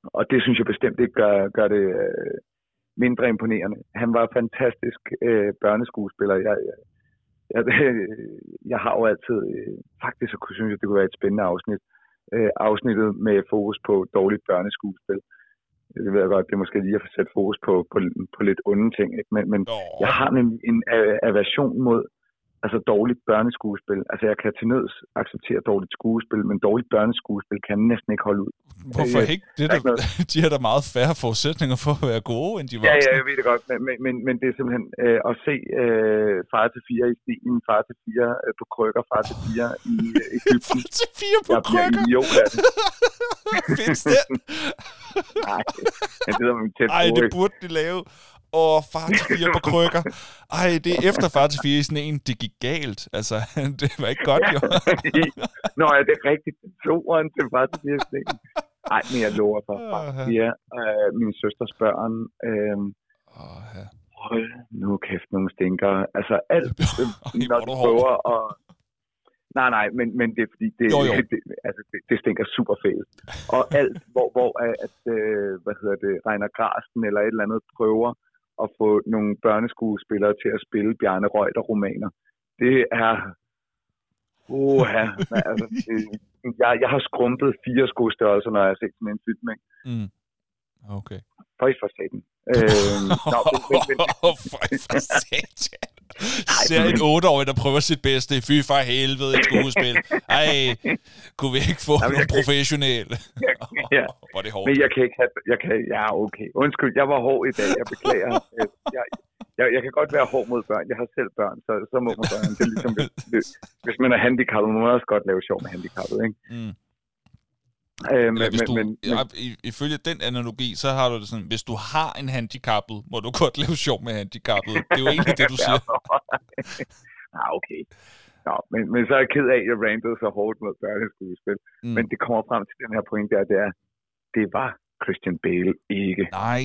og det synes jeg bestemt ikke gør, gør det øh, mindre imponerende. Han var fantastisk øh, børneskuespiller. Jeg, jeg, jeg, jeg har jo altid, øh, faktisk så synes jeg, det kunne være et spændende afsnit, øh, afsnittet med fokus på dårligt børneskuespil. Det ved jeg godt, det er måske lige at få sat fokus på, på, på lidt onde ting, ikke? men, men oh. jeg har en, en aversion mod altså dårligt børneskuespil. Altså jeg kan til nøds acceptere dårligt skuespil, men dårligt børneskuespil kan jeg næsten ikke holde ud.
Hvorfor ikke? Det der, noget... de har da meget færre forudsætninger for at være gode, end de voksne.
Ja, ja, jeg ved det godt, men, men, men, det er simpelthen øh, at se øh, far til fire i stilen, far til fire øh, på krykker, far til fire i øh, Ægypten.
far til fire på
jeg
krykker?
Jeg bliver af det.
Findes det?
Nej, er tæt
Ej, det burde de lave og far til fire på krykker. Ej, det er efter far til fire i sådan en, det gik galt. Altså, det var ikke godt, jo.
Nå, ja, det er rigtigt. Toeren til far til fire i Ej, men jeg lover for far til fire. Øh, min søsters børn. Øh, oh, ja. Hold nu kæft, nogle stinker. Altså, alt, når du prøver at... Nej, nej, men, men det er fordi, det, jo, jo. det, altså, det, det stinker super fedt. Og alt, hvor, hvor at, øh, hvad hedder det, Reiner Grasten eller et eller andet prøver at få nogle børneskuespillere til at spille Bjarne Reuter-romaner. Det er... Uh, ja, altså, det, jeg, jeg har skrumpet fire skostørrelser, når jeg har set sådan en film. Ikke?
Mm. Okay.
Føj for satan. Øh,
nå, men, men, men, Føj for satan. Ser en 8-årig, der prøver sit bedste. Fy for helvede, et skuespil. Ej, kunne vi ikke få Jamen, nogle professionelle?
Ja, ja.
Var det hårdt?
Men jeg kan ikke have... Jeg kan, ja, okay. Undskyld, jeg var hård i dag. Jeg beklager. Jeg, jeg, jeg kan godt være hård mod børn. Jeg har selv børn, så, så må man gøre det. Er ligesom, hvis, hvis man er handicappet, må man også godt lave sjov med handicappet, ikke? Mm.
Øh, men, hvis du, men, ja, ifølge den analogi, så har du det sådan, hvis du har en handicappet, må du godt lave sjov med handicappet. Det er jo egentlig det, du siger.
ja, okay. Nå, men, men så er jeg ked af, at jeg rantede så hårdt mod børneskuespil. Mm. Men det kommer frem til den her point der, det er, det var Christian Bale ikke.
Nej,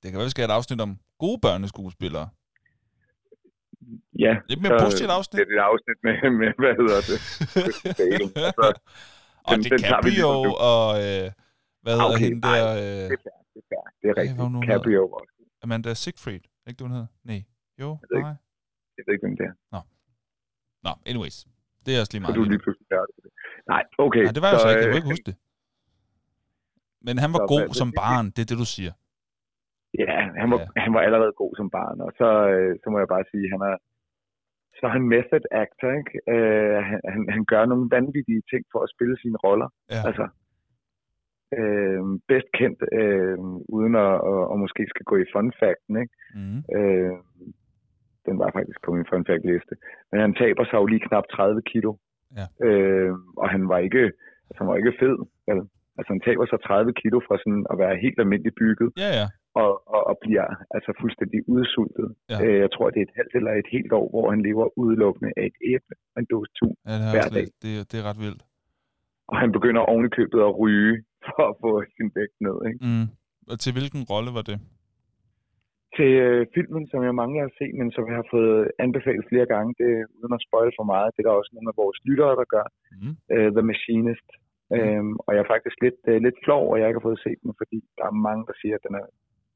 det kan være, vi skal have et afsnit om gode børneskuespillere.
Ja.
Lidt mere positivt afsnit.
Det er et afsnit med, med hvad hedder det? Christian Bale. Altså,
og den, DiCaprio den og, øh, hvad hedder okay, hende der? Øh, det
er fair, det er fair. Det er rigtigt. Hey, DiCaprio også.
Amanda Siegfried, ikke det, hun hedder? Nej. Jo,
jeg nej. Jeg ved ikke, hvem det er.
Nå. Nå, anyways. Det er også lige meget.
Så du lige pludselig færdig Nej, okay.
Nej, det var jo så, så ikke. Jeg kunne ikke huske det. Men han var så, god som barn, det er det, du siger.
Ja, han var, ja. han var allerede god som barn, og så, øh, så må jeg bare sige, at han er, så er han method actor, ikke? Øh, han, han, han gør nogle vanvittige ting for at spille sine roller. Ja. Altså, øh, bedst kendt, øh, uden at, at, at måske skal gå i fun facten, ikke? Mm. Øh, den var faktisk på min fun fact liste. Men han taber sig jo lige knap 30 kilo. Ja. Øh, og han var ikke, altså, han var ikke fed. Vel? Altså han taber sig 30 kilo fra sådan at være helt almindeligt bygget.
Ja, ja
og, og, og bliver altså fuldstændig udsultet. Ja. Øh, jeg tror, det er et halvt eller et helt år, hvor han lever udelukkende af et æble og en dåse tun
ja, det hver dag. Det, det er ret vildt.
Og han begynder ovenikøbet at ryge for at få sin vægt ned. Ikke?
Mm. Og til hvilken rolle var det?
til øh, filmen, som jeg mange har set, men som jeg har fået anbefalet flere gange, det uden at spoil for meget. Det er der også nogle af vores lyttere, der gør.
Mm.
Uh, The Machinist. Mm. Øhm, og jeg er faktisk lidt, uh, lidt flov, og jeg ikke har fået set den, fordi der er mange, der siger, at den er,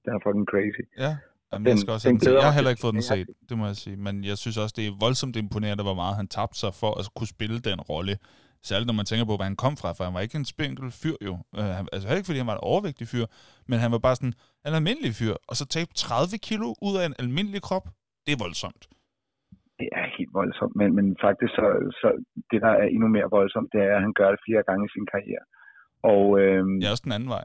den er fucking crazy.
Ja, Jamen,
Den-
jeg, skal også
den
den jeg har heller ikke fået den set, det må jeg sige. Men jeg synes også, det er voldsomt imponerende, hvor meget han tabte sig for at kunne spille den rolle. Særligt når man tænker på, hvor han kom fra, for han var ikke en spinkel fyr jo. Uh, han, altså ikke, fordi han var en overvægtig fyr, men han var bare sådan en almindelig fyr. Og så tabe 30 kilo ud af en almindelig krop, det er voldsomt.
Det er helt voldsomt, men, men faktisk så, så det, der er endnu mere voldsomt, det er, at han gør det fire gange i sin karriere. Og øhm,
Det er også den anden vej.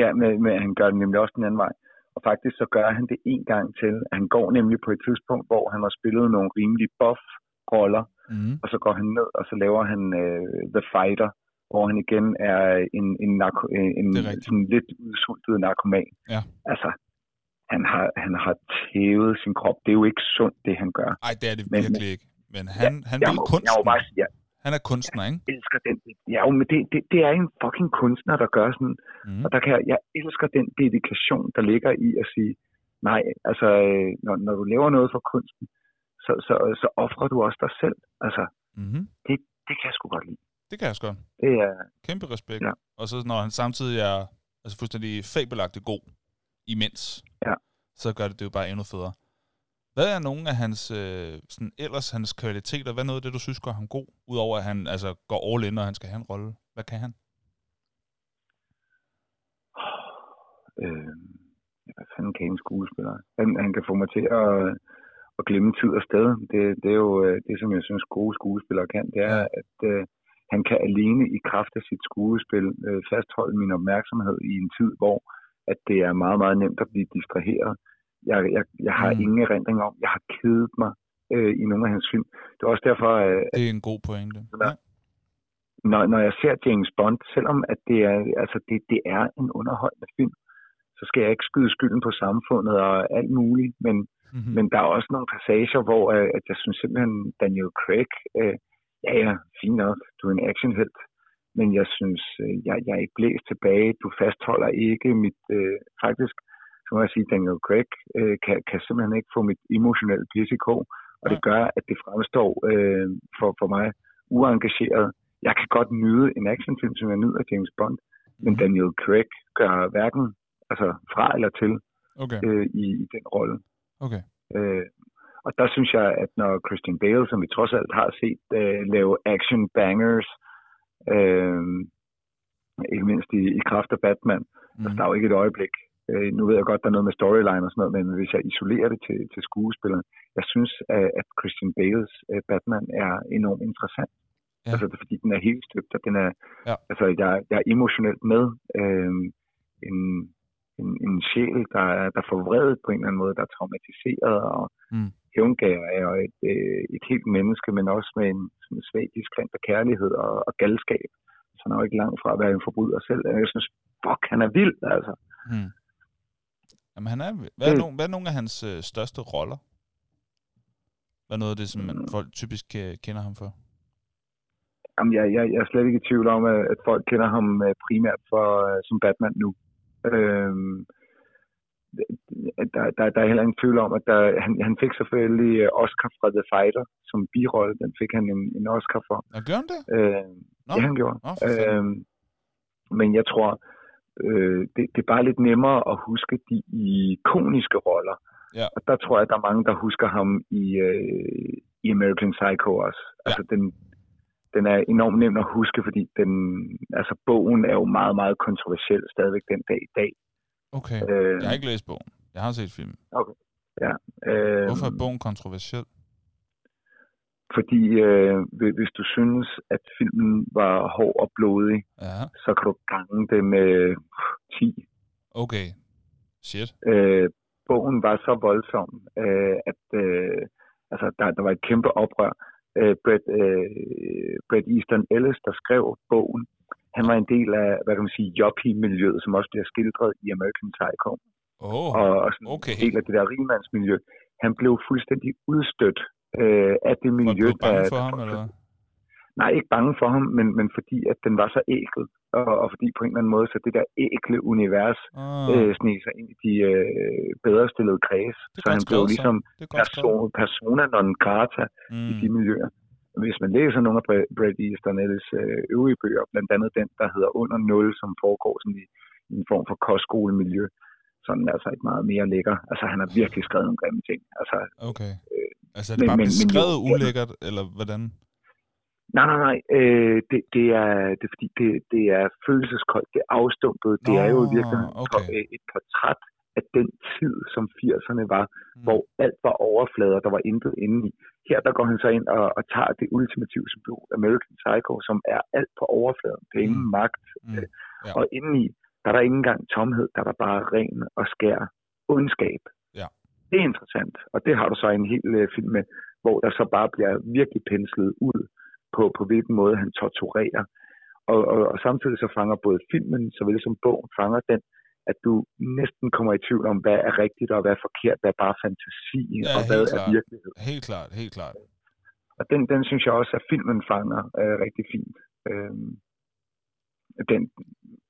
Ja, men, men han gør det nemlig også den anden vej. Og faktisk så gør han det en gang til. Han går nemlig på et tidspunkt, hvor han har spillet nogle rimelig buff-roller,
Mm.
og så går han ned, og så laver han uh, The Fighter, hvor han igen er en, en, narko, en sådan lidt udsultet narkoman.
Ja.
Altså, han har, han har tævet sin krop. Det er jo ikke sundt, det han gør.
Ej, det er det
Men-
virkelig ikke. Men han, han
jeg,
vil
må, jeg
kunsten.
må bare sige, jeg
Han er kunstner, ikke?
elsker den. Ja, men det, det, det er en fucking kunstner, der gør sådan.
Mm.
Og der kan jeg, jeg elsker den dedikation, der ligger i at sige, nej, altså, øh, når, når du laver noget for kunsten, så, så, så offrer du også dig selv. Altså,
Mm-hmm.
det kan jeg sgu godt lide.
Det kan jeg også godt.
Det er,
Kæmpe respekt.
Ja.
Og så når han samtidig er altså fuldstændig fabelagtigt god imens,
Ja.
så gør det det jo bare endnu federe. Hvad er nogle af hans, øh, sådan ellers hans kvaliteter? Hvad er noget af det, du synes gør ham god? Udover at han altså, går all in, når han skal have en rolle. Hvad kan han?
øh, hvad fanden kan en skuespiller? Han, han kan få mig til at, at glemme tid og sted. Det, det er jo øh, det, som jeg synes gode skuespillere kan. Det er, at øh, han kan alene i kraft af sit skuespil øh, fastholde min opmærksomhed i en tid, hvor at det er meget, meget nemt at blive distraheret. Jeg, jeg, jeg har
Mm.
ingen erindring om, jeg har kedet mig øh, i nogle af hans film. Det er også derfor, øh,
Det er en god pointe.
Ja. når, når jeg ser James Bond, selvom at det er, altså det, det er en underholdende film, så skal jeg ikke skyde skylden på samfundet og alt muligt, men,
Mm-hmm.
mm. men der er også nogle passager, hvor øh, at jeg synes simpelthen, Daniel Craig, øh, ja ja, fint nok, du er en actionhelt, men jeg synes, øh, jeg, jeg er ikke blæst tilbage, du fastholder ikke mit, øh, faktisk, så må jeg sige, Daniel Craig øh, kan, kan simpelthen ikke få mit emotionelle pisse i kog, og det gør, at det fremstår øh, for, for mig uengageret. Jeg kan godt nyde en actionfilm, som jeg nyder James Bond, men Daniel Craig gør hverken altså fra eller til
Okay,
øh, i, i den rolle.
okay.
Øh, og der synes jeg, at når Christian Bale, som vi trods alt har set øh, lave action bangers, øh, ikke mindst i, i kraft af Batman, mm. der er jo ikke et øjeblik. Øh, nu ved jeg godt, der er noget med storyline og sådan noget, men hvis jeg isolerer det til, til skuespilleren, jeg synes, at, at Christian Bales øh, Batman er enormt interessant.
Ja.
Altså, det er fordi den er helt støbt, og den er,
Ja.
altså, jeg, jeg er emotionelt med. Øh, en, en, en sjæl, der er, der er forvredet på en eller anden måde, der er traumatiseret og
Mm.
hævngager og et, øh, et helt menneske, men også med en sådan svag diskrent af kærlighed og, og galskab. Så han er jo ikke langt fra at være en forbryder selv. Jeg synes, fuck, han er vild, altså.
Hmm. Jamen, han er, hvad, er
Det-
nogle, hvad er nogle af hans øh, største roller? Hvad er noget af det, som man,
Mm.
folk typisk øh, kender ham for?
Jamen, jeg, jeg, jeg er slet ikke i tvivl om, at, folk kender ham øh, primært for, øh, som Batman nu. Øhm, der, der, der er heller ingen tvivl om, at der, han, han fik selvfølgelig øh, Oscar fra The Fighter som birolle. Den fik han en, en Oscar for.
Og gør han det?
Øh,
Nå,
det han gjorde.
Fanden.
Øhm, men jeg tror, øh, det, det er bare lidt nemmere at huske de ikoniske roller.
Ja.
Og der tror jeg, at der er mange, der husker ham i, øh, i American Psycho også. Altså den, den er enormt nem at huske, fordi den, altså bogen er jo meget, meget kontroversiel stadigvæk den dag i dag.
Okay.
Øh,
Jeg har ikke læst bogen. Jeg har set filmen.
øh,
Hvorfor er bogen kontroversiel?
Fordi øh, hvis- du synes, at filmen var hård og blodig,
Ja,
så kan du gange det med 10.
okay. Shit.
øh, bogen var så voldsom, øh, at øh, altså, der, der var et kæmpe oprør. Øh, Brett, øh, Brett Easton Ellis, der skrev bogen, han var en del af, hvad kan man sige, yuppie-miljøet, som også bliver skildret i American Psycho.
Åh, oh,
Og, og sådan
okay.
en del af det der rigmandsmiljø. Han blev fuldstændig udstødt øh, af det miljø,
blev bange
der-
for ham, eller?
Nej, ikke bange for ham, men, men fordi at den var så ægel. og, og fordi på en eller anden måde, så det der ækle univers
Ah,
øh, sneg sig ind i de øh, bedre stillede kreds. Så han blev
så.
ligesom
er
person, persona non grata i de
Mm.
miljøer. Hvis man læser nogle af Bret Easton Ellis øh, øvrige bøger, blandt andet den, der hedder Under Nul, som foregår sådan i, i en form for kostskolemiljø, så er den altså ikke meget mere lækker. Altså, han har virkelig skrevet nogle grimme ting. Altså,
Okay. Altså er det
men-
bare
men- men
beskrevet
ja.
ulækkert, eller hvordan?
nej, nej, nej. Øh, det, det, er, det er fordi, det, det er følelseskoldt, det er afstumpet. Det er jo i
Nå,
virkeligheden
okay.
et, portræt af den tid, som 80'erne var,
Mm.
hvor alt var overflader, der var intet inde i. Her der går han så ind og, og tager det ultimative symbol, American Psycho, som er alt på overfladen. Penge,
Mm.
magt,
Mm. Ja.
og indeni, der er der ikke engang tomhed, der er der bare ren og skær ondskab.
Ja.
Det er interessant, og det har du så en hel øh, film med, hvor der så bare bliver virkelig penslet ud på, på hvilken måde han torturerer. Og, og, og samtidig så fanger både filmen, såvel som bogen, fanger den, at du næsten kommer i tvivl om, hvad er rigtigt og hvad er forkert, hvad er bare fantasi,
Ja,
og hvad
helt
er
klart.
virkelighed.
Helt klart, helt klart.
Og den, den synes jeg også, at filmen fanger øh, rigtig fint. Øhm, den,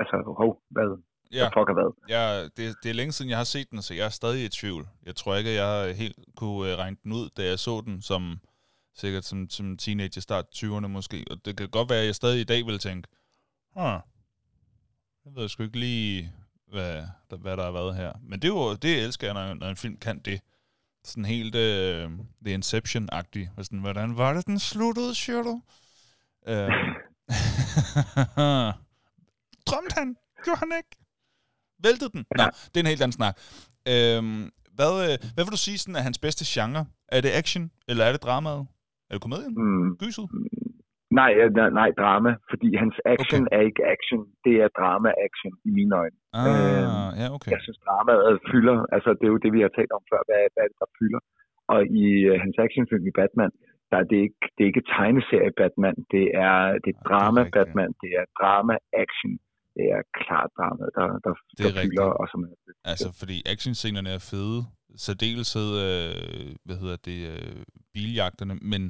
altså, hov, hvad?
Ja,
Ja. Fuck hvad?
jeg, det, det er længe siden, jeg har set den, så jeg er stadig i tvivl. Jeg tror ikke, at jeg helt kunne øh, regne den ud, da jeg så den som sikkert som, som teenager, start 20'erne måske. Og det kan godt være, at jeg stadig i dag vil tænke, huh, jeg ved sgu ikke lige, hvad der, hvad der har været her. Men det, er jo, det elsker jeg, når, når en film kan det. Sådan helt uh, The Inception-agtig. Sådan, hvordan var det, den sluttede, siger du? Uh, Drømte han? Gjorde han ikke? Væltede den? Nå, det er en helt anden snak. Øhm, hvad, øh, hvad vil du sige sådan, er hans bedste genre? Er det action, eller er det dramaet? Er det komedien?
Mm,
Gyset?
nej, øh, nej, nej, drama, fordi hans action okay. er ikke action, det er drama-action i mine øjne.
Ah,
Øhm,
ja, okay.
Jeg synes, dramaet fylder, altså det er jo det, vi har talt om før, hvad, hvad er det, der fylder. Og i uh, hans actionfilm i Batman, der er det ikke, det er ikke tegneserie Batman, det er, det er
det er
drama. Batman, det er drama-action. Det er klart drama, der, der,
Det er
der fylder, og som er
Altså, fordi actionscenerne er fede. Særdeleshed, øh, hvad hedder det, øh, biljagterne. Men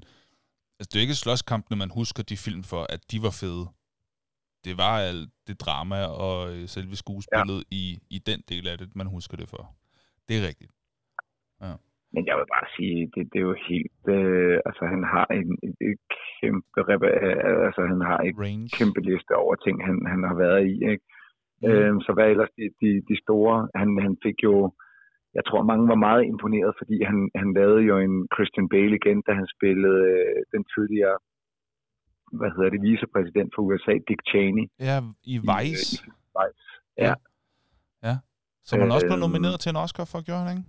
altså, det er ikke slåskampene, man husker de film for, at de var fede. Det var alt det drama og øh, selve skuespillet ja. i, i den del af det, man husker det for. Det er rigtigt.
Men jeg vil bare sige, det, det er jo helt, øh, altså han har en, en, en kæmpe, øh, altså han har en
Range.
kæmpe liste over ting, han, han har været i, ikke?
Mm.
Øhm, så hvad ellers de, de, de store, han, han fik jo, jeg tror mange var meget imponeret, fordi han, han lavede jo en Christian Bale igen, da han spillede øh, den tidligere, hvad hedder det, vicepræsident for USA, Dick Cheney.
Ja, i
i,
Vice.
øh, i Vice. Ja.
Ja. Som han også blev
Øhm.
nomineret til en Oscar for, gjorde han ikke?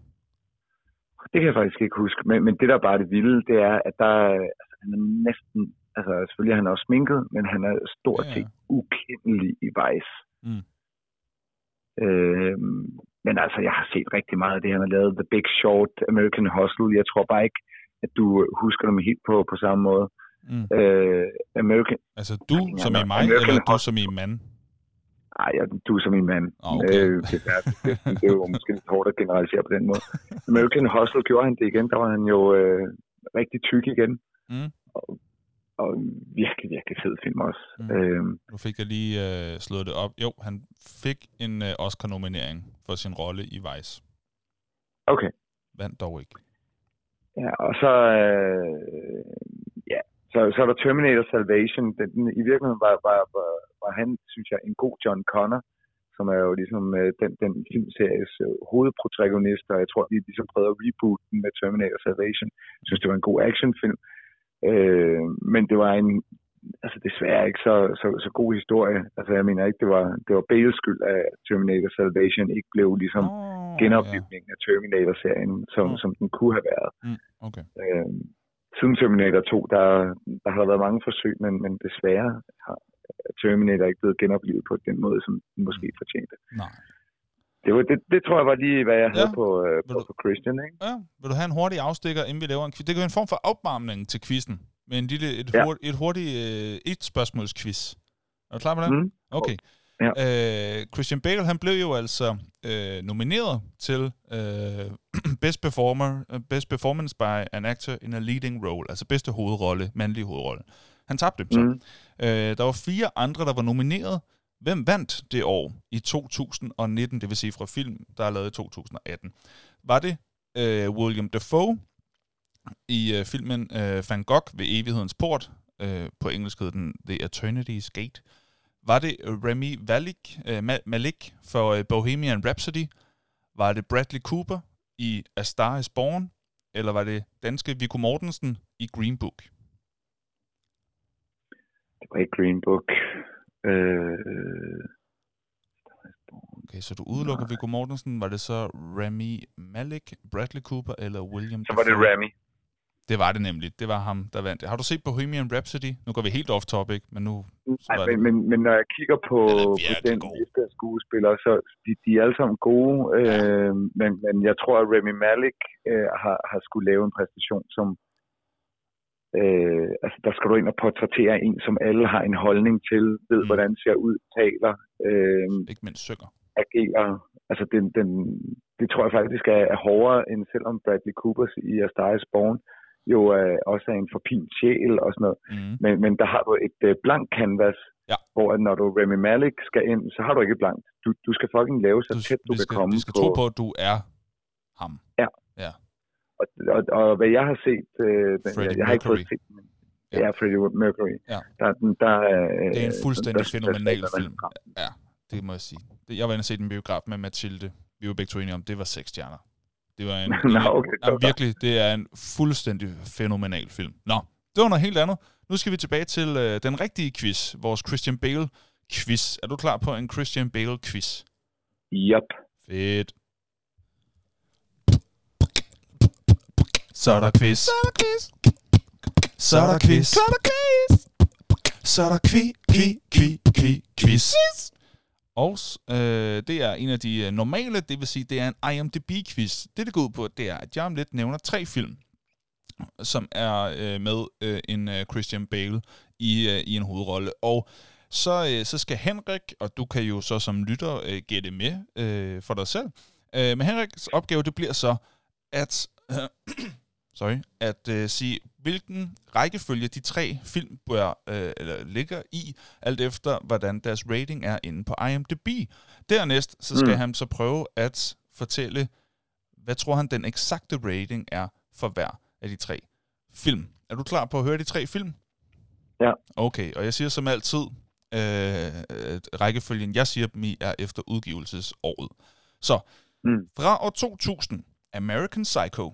Det kan jeg faktisk ikke huske, men, men det der bare er det vilde, det er, at der, altså, han er næsten, altså selvfølgelig er han også sminket, men han er stort
Ja, ja.
set ukendelig i Vice.
Mm.
Øhm, men altså, jeg har set rigtig meget af det, han har lavet. The Big Short, American Hustle. Jeg tror bare ikke, at du husker dem helt på, på samme måde.
Mm.
Øh, American...
Altså du som i mig,
American
eller du
Hustle.
som i mand?
Ej, ja, du som en mand.
Ah, okay.
Øh, det, er, det, det er jo måske lidt hårdt at generalisere på den måde. American Hustle gjorde han det igen. Der var han jo øh, rigtig tyk igen.
Mm.
Og, og virkelig, virkelig fed film også.
Mm.
Øhm,
Nu fik jeg lige øh, slået det op. Jo, han fik en øh, Oscar-nominering for sin rolle i Vice.
okay.
Vandt dog ikke.
Ja, og så, øh, ja, så, så er der Terminator Salvation. Den, den, I virkeligheden var, var, var, var han, synes jeg, en god John Connor, som er jo ligesom øh, den, den filmseries øh, hovedprotagonist, og jeg tror, vi ligesom prøvede at reboot den med Terminator Salvation. Jeg synes, det var en god actionfilm. Øh, men det var en, altså desværre ikke så, så, så god historie. Altså jeg mener ikke, det var, det var Bales skyld, at Terminator Salvation ikke blev ligesom
Oh,
genoplivningen af Terminator-serien, som,
Mm.
som den kunne have været.
Mm, okay.
Øh, siden Terminator 2, der, der har der været mange forsøg, men, men desværre har Terminator ikke blevet genoplevet på den måde, som den måske fortjente.
Nej.
Det, var, det, det tror jeg var lige, hvad jeg
Ja.
havde på, øh, på,
du-
på Christian. Ikke?
Ja, vil du have en hurtig afstikker, inden vi laver en quiz? Det kan være en form for opvarmning til quizzen. Med en lille, et,
Ja.
hurt, et hurtigt øh, et-spørgsmålsquiz. Er du klar på det?
Mm.
Okay.
Ja.
Øh, Christian Bale, han blev jo altså øh, nomineret til øh, Best Performer, øh, Best Performance by an Actor in a Leading Role, altså bedste hovedrolle, mandlige hovedrolle. Han tabte så.
Mm.
Øh, der var fire andre, der var nomineret, Hvem vandt det år i 2019, det vil sige fra film, der er lavet i 2018? Var det øh, William Dafoe i øh, filmen øh, Van Gogh ved evighedens port, øh, på engelsk hedder den The Eternity's Gate. Var det øh, Remy Malik, øh, Malik for øh, Bohemian Rhapsody? Var det Bradley Cooper i A Star is Born? Eller var det danske Viggo Mortensen i Green Book?
Ikke Green Book. Øh...
Okay, så du udelukker Viggo Mortensen. Var det så Remy Malik, Bradley Cooper eller William
Så var det Remy.
Det var det nemlig. Det var ham, der vandt. Har du set Bohemian Rhapsody? Nu går vi helt off topic, men nu...
Nej, men, men, men når jeg kigger på, på den liste af skuespillere, så de, de er alle sammen gode, ja. øh, men, men jeg tror, at Remy Malik øh, har, har skulle lave en præstation, som... Øh, altså, der skal du ind og portrættere en, som alle har en holdning til, ved, mm. hvordan ser ud, taler... Øh,
Ikke mindst synger.
Agerer. Altså, den, den, det tror jeg faktisk er, er hårdere, end selvom Bradley Coopers i A Star is Born jo øh, også er en forpint sjæl og sådan noget. Mm. Men, men der har du et øh, blank canvas,
ja.
hvor at når du Remy Malik skal ind, så har du ikke blankt. Du, du skal fucking lave så du, tæt du
skal,
kan komme
Du skal på... tro på, at du er ham. Ja.
Og, og, og hvad jeg har set, øh, jeg, jeg har ikke fået set den. Ja, ja Freddie Mercury.
Ja.
Der, der,
øh, det er en fuldstændig der, fænomenal der, film. Ja, det må jeg sige. Jeg var inde og se den biograf med Mathilde. Vi var begge to enige om, det var seks stjerner. Det var en,
Nå, okay,
en, en virkelig, det er en fuldstændig fænomenal film. Nå, det var noget helt andet. Nu skal vi tilbage til øh, den rigtige quiz, vores Christian Bale quiz. Er du klar på en Christian Bale quiz?
Yep.
Fedt.
Så er der quiz. Så er der quiz. Så er der quiz. Så er der quiz. Så er der quiz, quiz, quiz, quiz, quiz.
Og øh, det er en af de øh, normale, det vil sige, det er en IMDb-quiz. Det, det går ud på, det er, at jeg om lidt nævner tre film, som er øh, med øh, en øh, Christian Bale i, øh, i en hovedrolle. Og så, øh, så skal Henrik, og du kan jo så som lytter øh, gætte med øh, for dig selv, øh, men Henriks opgave, det bliver så, at... Øh, sorry, at øh, sige, hvilken rækkefølge de tre film bør, øh, eller ligger i, alt efter hvordan deres rating er inde på IMDb. Dernæst så skal mm. han så prøve at fortælle, hvad tror han den eksakte rating er for hver af de tre film. Er du klar på at høre de tre film?
Ja.
Okay, og jeg siger som altid, øh, rækkefølgen, jeg siger dem i, er efter udgivelsesåret. Så, mm. fra år 2000, American Psycho,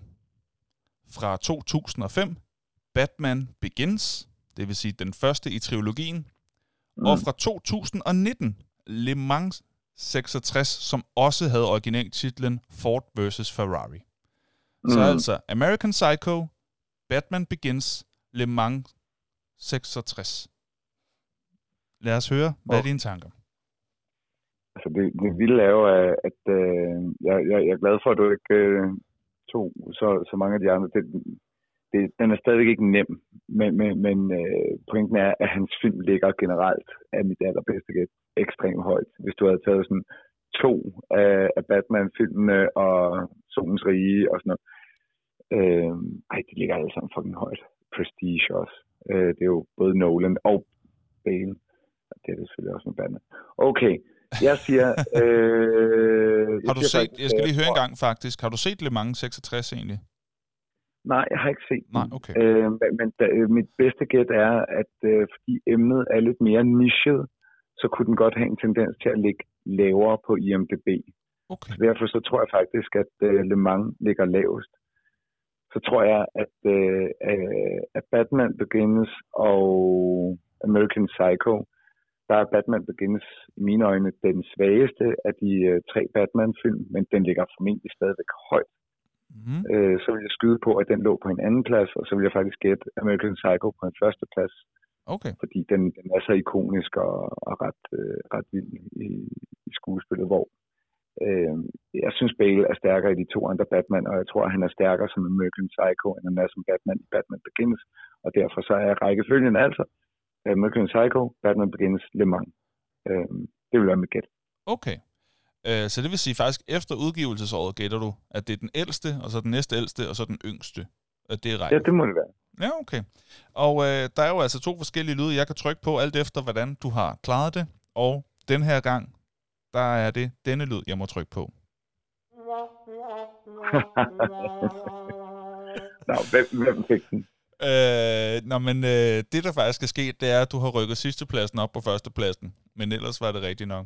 fra 2005, Batman Begins, det vil sige den første i trilogien, mm. og fra 2019, Le Mans 66, som også havde originaltitlen Ford vs. Ferrari. Mm. Så altså American Psycho, Batman Begins, Le Mans 66. Lad os høre, hvad er dine tanker?
Altså det, det vilde er jo, at øh, jeg, jeg, jeg er glad for, at du ikke øh, to, så, så mange af de andre. Det, det, den er stadig ikke nem, men, men, men øh, pointen er, at hans film ligger generelt af mit allerbedste gæt ekstremt højt. Hvis du havde taget sådan to af, af Batman-filmene og Solens Rige og sådan noget. Øh, ej, de ligger alle sammen fucking højt. Prestige også. Øh, det er jo både Nolan og Bale. Det er det selvfølgelig også med Batman. Okay, jeg siger... Øh,
har du set, faktisk, jeg skal lige høre en gang faktisk, har du set Le Mans 66 egentlig?
Nej, jeg har ikke set
den. Nej, okay.
Øh, men da, øh, mit bedste gæt er, at øh, fordi emnet er lidt mere nichet, så kunne den godt have en tendens til at ligge lavere på IMDb.
Okay. Så
derfor så tror jeg faktisk, at øh, Le Mans ligger lavest. Så tror jeg, at, øh, at Batman Begins og American Psycho, der er Batman Begins i mine øjne den svageste af de øh, tre Batman-film, men den ligger formentlig stadigvæk højt mm. øh, så vil jeg skyde på, at den lå på en anden plads, og så vil jeg faktisk gætte American Psycho på en første plads.
Okay.
Fordi den, den er så ikonisk og, og ret, øh, ret vild i, i skuespillet, hvor øh, jeg synes Bale er stærkere i de to andre Batman, og jeg tror, at han er stærkere som American Psycho, end han er som Batman i Batman Begins. Og derfor så er rækkefølgen altså American Psycho, Batman Begins, Le Mans. Øh, det vil være mit gæt.
Okay. Øh, så det vil sige faktisk, efter udgivelsesåret gætter du, at det er den ældste, og så den næste ældste, og så den yngste. At det er
Ja, det må det være.
Ja, okay. Og øh, der er jo altså to forskellige lyde, jeg kan trykke på, alt efter hvordan du har klaret det. Og den her gang, der er det denne lyd, jeg må trykke på.
Nå, hvem, hvem fik den?
Øh, nå, men øh, det, der faktisk er sket, det er, at du har rykket sidstepladsen op på førstepladsen. Men ellers var det rigtigt nok.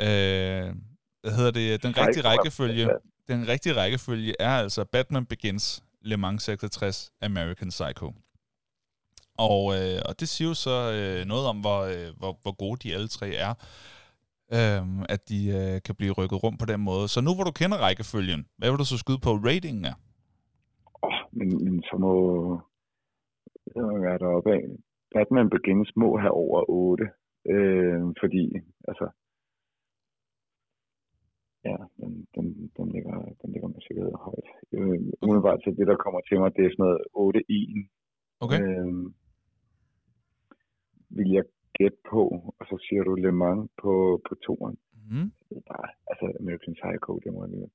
Øh, hvad hedder det? Den rigtige rækkefølge, den rigtige rækkefølge er altså Batman Begins, Le Mans 66, American Psycho. Og, øh, og det siger jo så øh, noget om, hvor, øh, hvor, hvor gode de alle tre er. Øh, at de øh, kan blive rykket rundt på den måde. Så nu hvor du kender rækkefølgen, hvad vil du så skyde på ratingen er?
Oh, men, men så må være deroppe af. Batman Begins må have over 8. Øh, fordi, altså, ja, den, den, den, ligger, den ligger med sikkerhed højt. Øh, umiddelbart til det, der kommer til mig, det er sådan noget 8-1.
Okay.
Øh, vil jeg gætte på, og så siger du Le Mans på, på toren.
Mm.
Det er bare, altså American Psycho, det må jeg lige.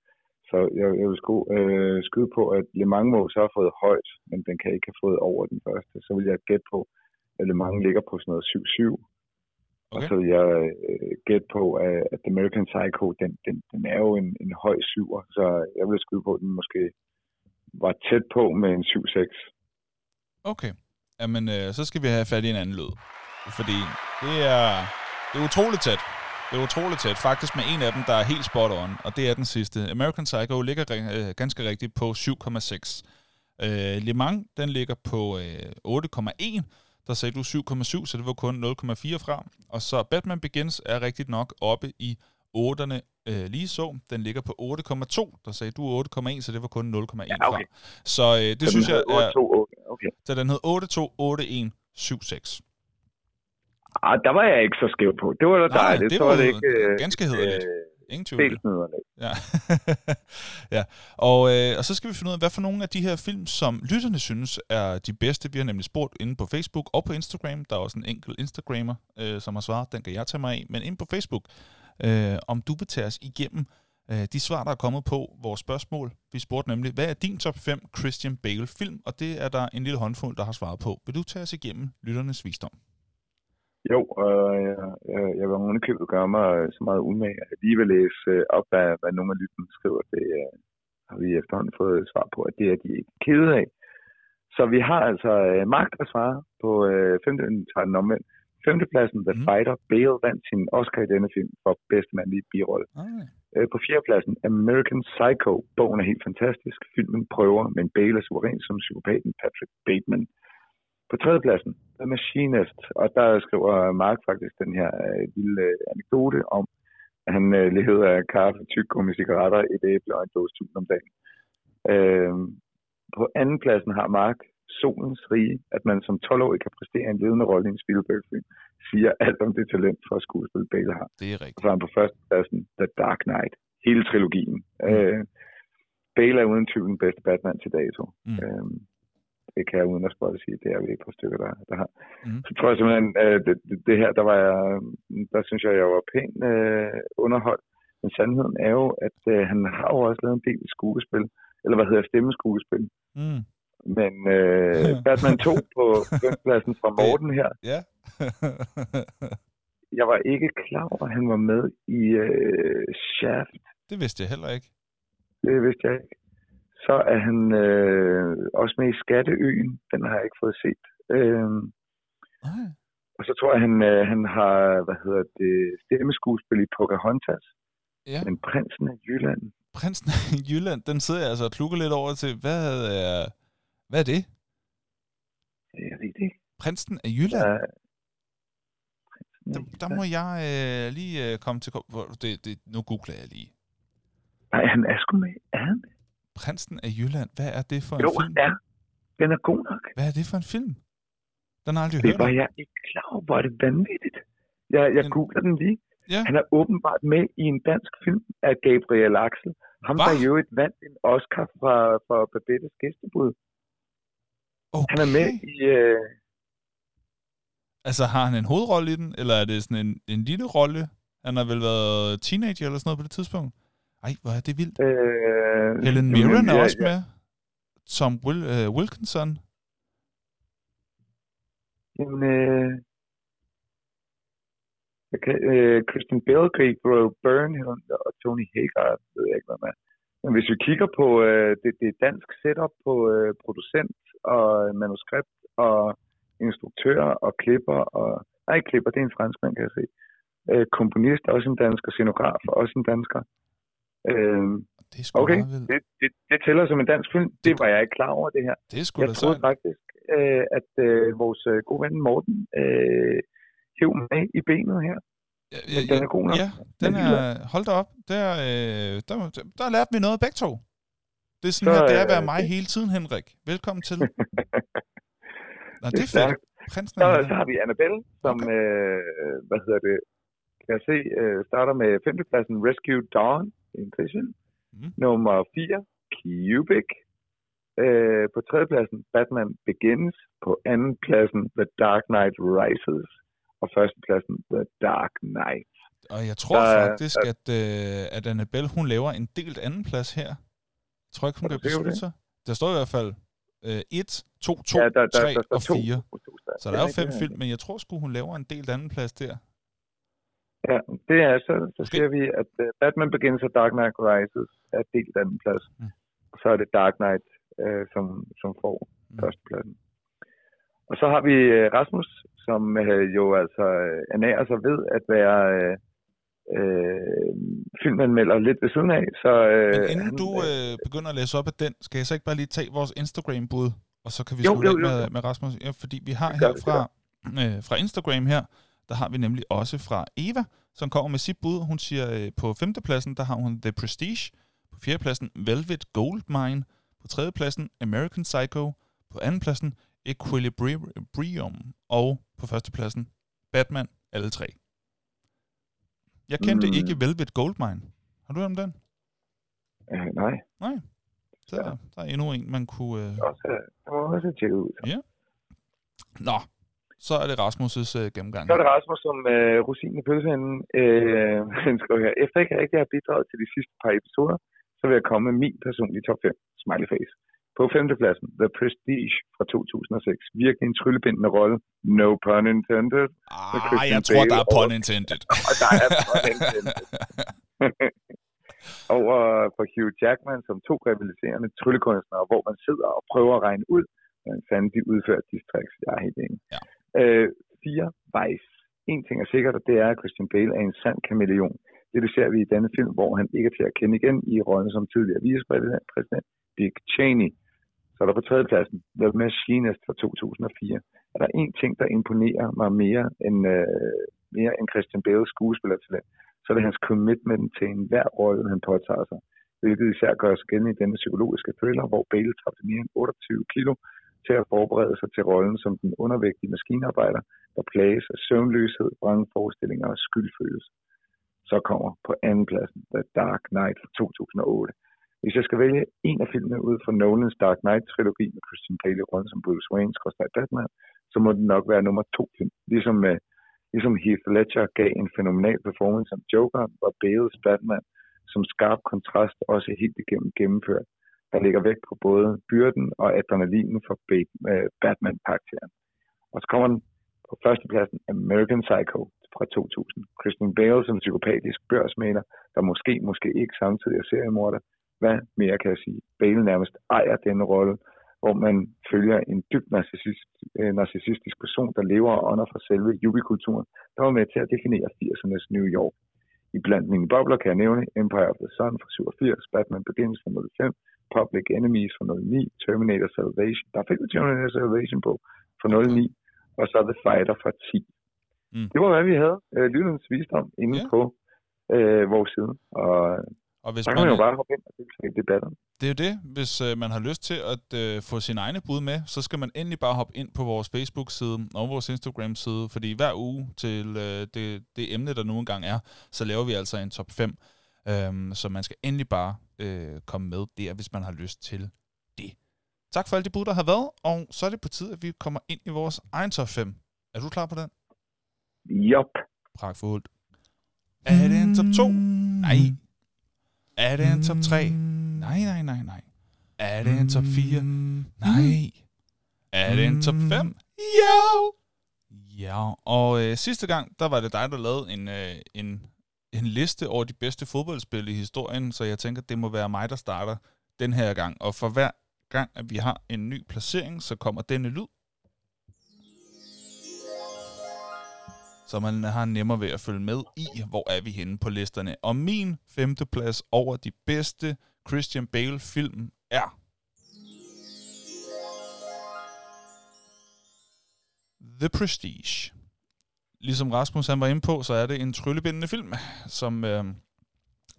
Så jeg, jeg vil sku, øh, skyde på, at Le Mans må så have fået højt, men den kan ikke have fået over den første. Så vil jeg gætte på, at Le Mans ligger på sådan noget 7-7. Okay. Og så vil jeg øh, gætte på, at, at American Psycho, den, den, den er jo en, en høj syver, så jeg vil skyde på, at den måske var tæt på med en 7-6.
Okay. Jamen, øh, så skal vi have fat i en anden lyd. Fordi det er, det er utroligt tæt. Det er utroligt tæt. Faktisk med en af dem, der er helt spot on, og det er den sidste. American Psycho ligger øh, ganske rigtigt på 7,6. Øh, Le Mans, den ligger på øh, 8,1. Der sagde du 7,7, så det var kun 0,4 fra. Og så Batman Begins er rigtigt nok oppe i 8'erne øh, lige så. Den ligger på 8,2. Der sagde du 8,1, så det var kun 0,1
Ja, okay.
fra. Så øh, det
Så
synes jeg er...
8-2, okay.
Så den hed 828176.
Ah, der var jeg ikke så skæv på. Det var da dejligt.
det
så
var
det ikke øh,
ganske hederligt.
øh,
Ingen tvivl.
spilsnyderne.
Ja. ja. Og, øh, og så skal vi finde ud af, hvad for nogle af de her film, som lytterne synes er de bedste. Vi har nemlig spurgt inde på Facebook og på Instagram. Der er også en enkelt Instagrammer, øh, som har svaret. Den kan jeg tage mig af. Men inde på Facebook, øh, om du vil tage os igennem øh, de svar, der er kommet på vores spørgsmål. Vi spurgte nemlig, hvad er din top 5 Christian Bale film? Og det er der en lille håndfuld, der har svaret på. Vil du tage os igennem lytternes visdom?
Jo, og jeg, jeg, jeg vil ovenikøbet gøre mig så meget umage, at lige vil læse øh, op, hvad, hvad nogle af lytterne skriver. Det øh, har vi efterhånden fået svar på, at det er de ikke kede af. Så vi har altså øh, Mark, der svarer på øh, femte, den omvendt. Femtepladsen, The
Mhm.
Fighter. Bale vandt sin Oscar i denne film for bedste mandlige birolle.
Ah,
Øh, På fjerdepladsen, American Psycho. Bogen er helt fantastisk. Filmen prøver, men Bale er suveræn som psykopaten Patrick Bateman. På tredjepladsen, The Machinist. Og der skriver Mark faktisk den her øh, lille øh, anekdote om, at han øh, levede af kaffe, tyggegummi, cigaretter, et æble og en dåse tun om dagen. Øh, på anden pladsen har Mark Solens Rige, at man som 12-årig kan præstere en ledende rolle i en Spielberg-film, siger alt om det talent for skuespil, Bale har.
det er
Og
rigtigt.
så er han på førstepladsen The Dark Knight. Hele trilogien. Mm. Øh, Bale er uden tvivl den bedste Batman til dato.
Mm.
Øh, det kan jeg uden at spotte sige. Det er vi et par stykker, der, der har.
Mm.
Så tror jeg simpelthen, øh, det, det, her, der var jeg, der synes jeg, jeg var pænt øh, underholdt. Men sandheden er jo, at øh, han har jo også lavet en del skuespil. Eller hvad hedder stemmeskuespil.
Mm.
Men øh, Batman 2 på femtepladsen fra Morten her,
Ja.
jeg var ikke klar over, at han var med i øh, Shaft.
det vidste jeg heller ikke.
Det vidste jeg ikke. Så er han øh, også med i Skatteøen. Den har jeg ikke fået set. Øh,
Nej.
og så tror jeg, han, øh, han har hvad hedder det, stemmeskuespil i Pocahontas.
Ja.
Men Prinsen af Jylland.
Prinsen af Jylland, den sidder jeg altså og klukker lidt over til. Hvad er, hvad er det?
Jeg ved det ikke.
Prinsen af Jylland?
Ja,
Der, der må jeg øh, lige øh, komme til... Det, det, nu googler jeg lige.
Nej, han er sgu med. Er han?
Prinsen af Jylland, hvad er det for en
Jo,
film?
han er. Den er god nok.
Hvad er det for en film? Den har jeg aldrig
Det
hørt
var
om.
jeg ikke klar over. Hvor er det vanvittigt. Jeg, jeg
Men-
googler den lige.
Ja.
Han er åbenbart med i en dansk film af Gabriel Axel. Ham,
Hva?
der i øvrigt vandt en Oscar fra, for Babettes gæstebud.
Okay.
Han er med i... Øh,
Altså, har han en hovedrolle i den, eller er det sådan en, en lille rolle? Han har vel været teenager eller sådan noget på det tidspunkt? Ej, hvor er det vildt.
øh,
Helen
jamen,
Mirren er
ja,
også
ja.
med. Som Will, øh, Wilkinson.
Jamen, øh, Jeg kan, øh, Christian Bale, Gabriel Byrne og Tony Hagar, ved jeg ikke, hvad man er. Men hvis vi kigger på øh, det, det dansk setup på øh, producent og manuskript og instruktør og klipper og... Nej, klipper, det er en franskmand, kan jeg se. Øh, komponist, også en dansker. Scenograf, også en dansker. Øh,
Det er
okay, det, det, det tæller som en dansk film. Det var jeg ikke klar over, det her.
Det er sgu
Jeg
da
troede
sejt.
faktisk, øh, at øh, vores øh, gode ven Morten øh, hæv med i benet her.
Ja,
Men den er god nok.
Ja, den er... Hold da op. Der, øh, der, der, der lærte vi noget begge to. Det er sådan
Så,
her, det er at være
øh,
mig hele tiden, Henrik. Velkommen til. Nå, det er fedt. Prinsen
Så, så har vi Annabelle, som,
Okay.
øh, hvad hedder det, kan jeg se, øh, starter med femtepladsen Rescue Dawn, krigsfilm.
Mhm.
Nummer 4, Cubic. Øh, på tredjepladsen Batman Begins. På andenpladsen The Dark Knight Rises. Og førstepladsen The Dark Knight.
Og jeg tror
Der er-
faktisk, at, øh, at Annabelle, hun laver en delt anden plads her. Jeg tror ikke, hun kan beslutte sig. Der står i hvert fald øh, 1, 2, 2,
ja, der, der,
3
der, står
og
to.
4.
to steder.
Så der er jo fem film, men jeg tror sgu, hun laver en delt anden plads der.
Ja, det er så, så
Måske.
siger vi, at uh, Batman Begins og Dark Knight Rises er delt anden plads.
Mm.
Og så er det Dark Knight, uh, som, som får
Mm.
førstepladsen. Og så har vi uh, Rasmus, som uh, jo altså uh, ernærer sig ved at være uh, uh, filmanmelder lidt ved siden af. Så, uh,
Men inden
han,
du øh, begynder at læse op af den, skal jeg så ikke bare lige tage vores Instagram-bud, og så kan vi
Jo,
slutte
jo,
af
jo,
med, med Rasmus. Ja, fordi vi har her fra, øh, fra Instagram her, der har vi nemlig også fra Eva, som kommer med sit bud. Hun siger, øh, på femtepladsen, der har hun The Prestige. På fjerdepladsen, Velvet Goldmine. På tredjepladsen, American Psycho. På andenpladsen, Equilibrium. Og på førstepladsen, Batman, alle tre. Jeg kendte
Mm.
ikke Velvet Goldmine. Har du hørt om den?
uh, nej,
Nej. Så
Ja.
der, er endnu en, man kunne... Øh...
også, det må også tjekke ud.
Nå, så er det Rasmus' øh, gennemgang.
Så er det Rasmus som øh, rosin i pølseenden. Øh, han skriver her. Efter ikke rigtig har bidraget til de sidste par episoder, så vil jeg komme med min personlige top 5. Smiley face. På femtepladsen, The Prestige fra 2006. Virkelig en tryllebindende rolle. No pun intended.
Ah, jeg tror,
Bale
der er pun intended.
Og der er pun intended. Over for Hugh Jackman som to rivaliserende tryllekunstnere, hvor man sidder og prøver at regne ud, hvordan fanden de udfører tricks. Jeg er helt enig.
Ja.
Øh, fire, vejs. En ting er sikkert, og det er, at Christian Bale er en sand kameleon. Det, det ser vi i denne film, hvor han ikke er til at kende igen i rollen som tidligere vicepræsident Dick Cheney. Så er der på tredjepladsen, The Machinist fra 2004. Er der en ting, der imponerer mig mere end, øh, mere end Christian Bales skuespillertalent, så er det hans commitment til enhver rolle, han påtager sig. Hvilket især gør sig gældende i denne psykologiske thriller, hvor Bale tabte mere end 28 kilo til at forberede sig til rollen som den undervægtige maskinarbejder, der plages af søvnløshed, vrangforestillinger og skyldfølelse. Så kommer på andenpladsen The Dark Knight fra 2008. Hvis jeg skal vælge en af filmene ud fra Nolans Dark Knight-trilogi med Christian Bale i rollen som Bruce Wayne, skorstræk Batman, så må det nok være nummer to film. Ligesom, med, ligesom Heath Ledger gav en fænomenal performance som Joker, var Bales Batman som skarp kontrast også helt igennem gennemført. Der ligger vægt på både byrden og adrenalinen for øh, Batman-karakteren. Og så kommer den på førstepladsen American Psycho fra 2000. Christian Bale som psykopatisk børsmaler, der måske, måske ikke samtidig er seriemorder. Hvad mere kan jeg sige? Bale nærmest ejer denne rolle, hvor man følger en dybt narcissist, øh, narcissistisk person, der lever og ånder fra selve jubikulturen, der var med til at definere 80'ernes New York. I blandt mine bobler kan jeg nævne Empire of the Sun fra 87, Batman Begins fra 05, Public Enemies fra 09, Terminator Salvation, der fik vi Terminator Salvation på fra 09, og så The Fighter fra 10.
Mm.
Det var, hvad vi havde. Øh, Lydens visdom inde
Ja.
på øh, vores side. Og
Og hvis
så kan
man,
man jo bare hoppe ind og deltage i debatten.
det er jo det, hvis øh, man har lyst til at øh, få sine egne bud med, så skal man endelig bare hoppe ind på vores Facebook-side og vores Instagram-side, fordi hver uge til øh, det, det emne, der nu engang er, så laver vi altså en top 5. Øhm, så man skal endelig bare øh, komme med der, hvis man har lyst til det. Tak for alle de bud, der har været, og så er det på tide, at vi kommer ind i vores egen top 5. Er du klar på den?
Jop.
Pragtfuldt. Er det en top 2? Nej. Er det en top 3? Nej, nej, nej, nej. Er det en top 4? Nej. Er det en top 5? Jo! Ja, og øh, sidste gang, der var det dig, der lavede en, øh, en, en liste over de bedste fodboldspil i historien, så jeg tænker, det må være mig, der starter den her gang. Og for hver gang, at vi har en ny placering, så kommer denne lyd. Så man har nemmere ved at følge med i, hvor er vi henne på listerne. Og min femte plads over de bedste Christian Bale-film er... The Prestige. Ligesom Rasmus han var inde på, så er det en tryllebindende film, som øh,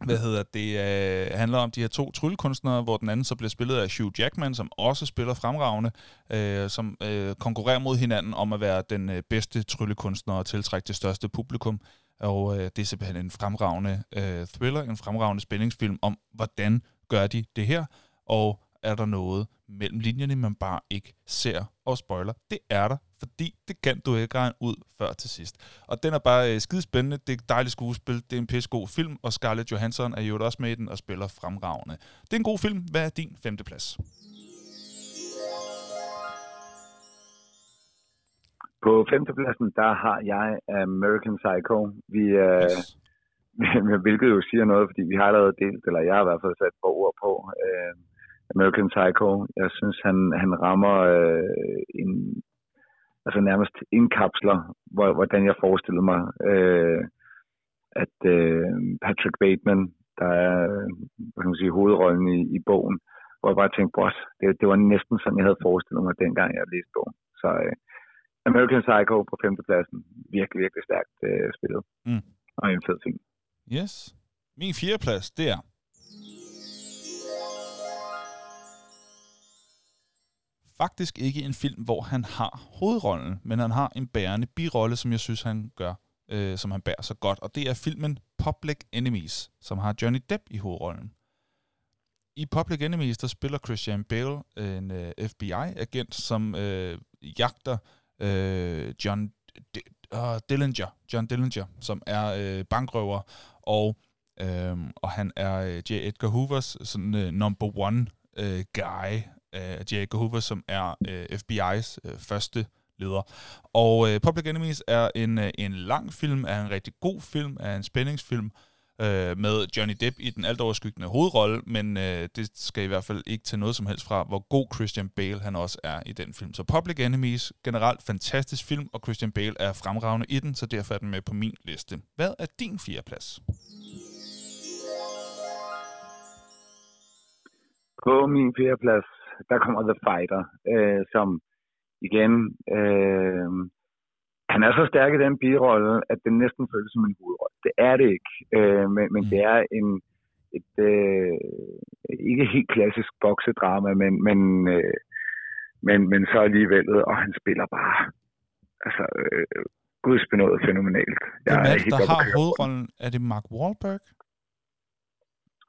hvad hedder det, øh, handler om de her to tryllekunstnere, hvor den anden så bliver spillet af Hugh Jackman, som også spiller fremragende, øh, som øh, konkurrerer mod hinanden om at være den øh, bedste tryllekunstner og tiltrække det største publikum. Og øh, det er simpelthen en fremragende øh, thriller, en fremragende spændingsfilm om, hvordan gør de det her, og er der noget mellem linjerne, man bare ikke ser og spoiler. Det er der, fordi det kan du ikke regne ud før til sidst. Og den er bare øh, skide spændende. Det er et dejligt skuespil. Det er en pissegod film, og Scarlett Johansson er jo også med i den og spiller fremragende. Det er en god film. Hvad er din femte plads?
På femtepladsen, der har jeg American Psycho. Vi, øh,
Yes.
hvilket jo siger noget, fordi vi har allerede delt, eller jeg har i hvert fald sat par ord på, øh, American Psycho. Jeg synes, han, han rammer øh, en, altså nærmest indkapsler, hvor, hvordan jeg forestillede mig, øh, at øh, Patrick Bateman, der er hvad kan man sige, hovedrollen i, i bogen, hvor jeg bare tænkte, boss, det, det var næsten sådan, jeg havde forestillet mig, dengang jeg læste bogen. Så øh, American Psycho på femtepladsen, virkelig, virkelig stærkt øh, spillet.
Mm.
Og en fed film.
Yes. Min fjerde plads, det er... Faktisk ikke en film, hvor han har hovedrollen, men han har en bærende birolle, som jeg synes, han gør, øh, som han bærer så godt. Og det er filmen Public Enemies, som har Johnny Depp i hovedrollen. I Public Enemies, der spiller Christian Bale en øh, FBI-agent, som øh, jagter øh, John D- uh, Dillinger, John Dillinger, som er øh, bankrøver, og, øh, og han er øh, J. Edgar Hoovers sådan øh, number one øh, guy, øh, J. Hoover, som er øh, FBI's øh, første leder. Og øh, Public Enemies er en, øh, en lang film, er en rigtig god film, er en spændingsfilm, øh, med Johnny Depp i den alt overskyggende hovedrolle, men øh, det skal i hvert fald ikke tage noget som helst fra, hvor god Christian Bale han også er i den film. Så Public Enemies, generelt fantastisk film, og Christian Bale er fremragende i den, så derfor er den med på min liste. Hvad er din fjerde plads?
På min fjerdeplads, der kommer The Fighter, øh, som igen, øh, han er så stærk i den birolle, at det næsten føles som en hovedrolle. Det er det ikke, øh, men, men
Mm.
det er en et øh, ikke helt klassisk boksedrama, men, men, øh, men, men så alligevel, og han spiller bare altså, øh, gudsbenået fænomenalt. Jeg
Hvem er det,
helt
der har hovedrollen? Er det Mark Wahlberg?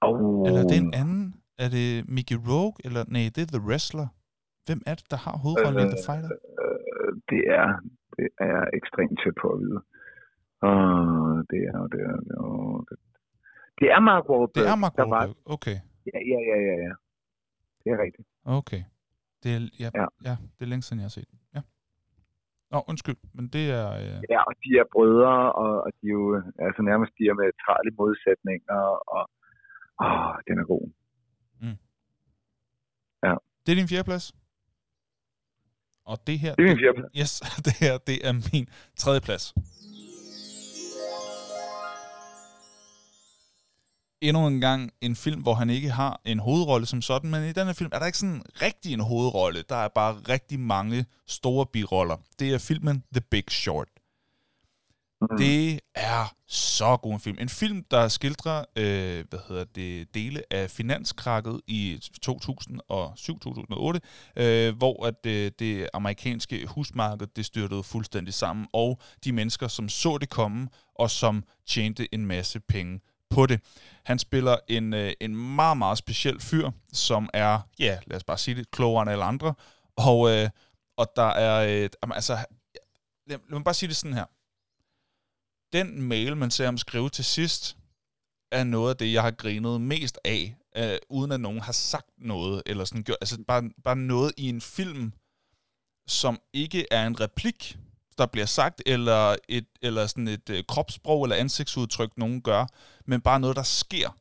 Oh,
Eller er det en anden? Er det Mickey Rogue? Eller nej, det er The Wrestler. Hvem er det, der har hovedrollen i The Fighter?
Øh, det er det er ekstremt tæt på at vide. Uh, det er det er, det er, det, det er Mark Wahlberg.
Det er Mark
der var-
Wahlberg. Okay,
Ja, ja, ja, ja, ja. Det er rigtigt.
okay. Det er, ja, ja.
Ja.
ja, det er længe siden, jeg har set. Ja. Nå, undskyld, men det er... Øh,
Ja, og de er brødre, og, og de er jo altså nærmest diametrale modsætninger, og åh, den er god.
Det er din fjerde plads. Og det her...
Det er min fjerdeplads.
Yes, det her, det er min tredje plads. Endnu en gang en film, hvor han ikke har en hovedrolle som sådan, men i denne film er der ikke sådan rigtig en hovedrolle. Der er bare rigtig mange store biroller. Det er filmen The Big Short.
Mm.
Det er så god en film. En film, der skildrer øh, hvad hedder det, dele af finanskrakket i 2007-2008, øh, hvor at det, det amerikanske husmarked det styrtede fuldstændig sammen, og de mennesker, som så det komme, og som tjente en masse penge på det. Han spiller en, øh, en meget, meget speciel fyr, som er, ja, lad os bare sige det, klogere end alle andre, og, øh, og der er, øh, altså, lad, lad mig bare sige det sådan her. Den mail, man ser ham skrive til sidst, er noget af det, jeg har grinet mest af, øh, uden at nogen har sagt noget, eller sådan gjort, altså bare, bare noget i en film, som ikke er en replik. der bliver sagt, eller, et, eller sådan et øh, kropssprog eller ansigtsudtryk, nogen gør, men bare noget, der sker.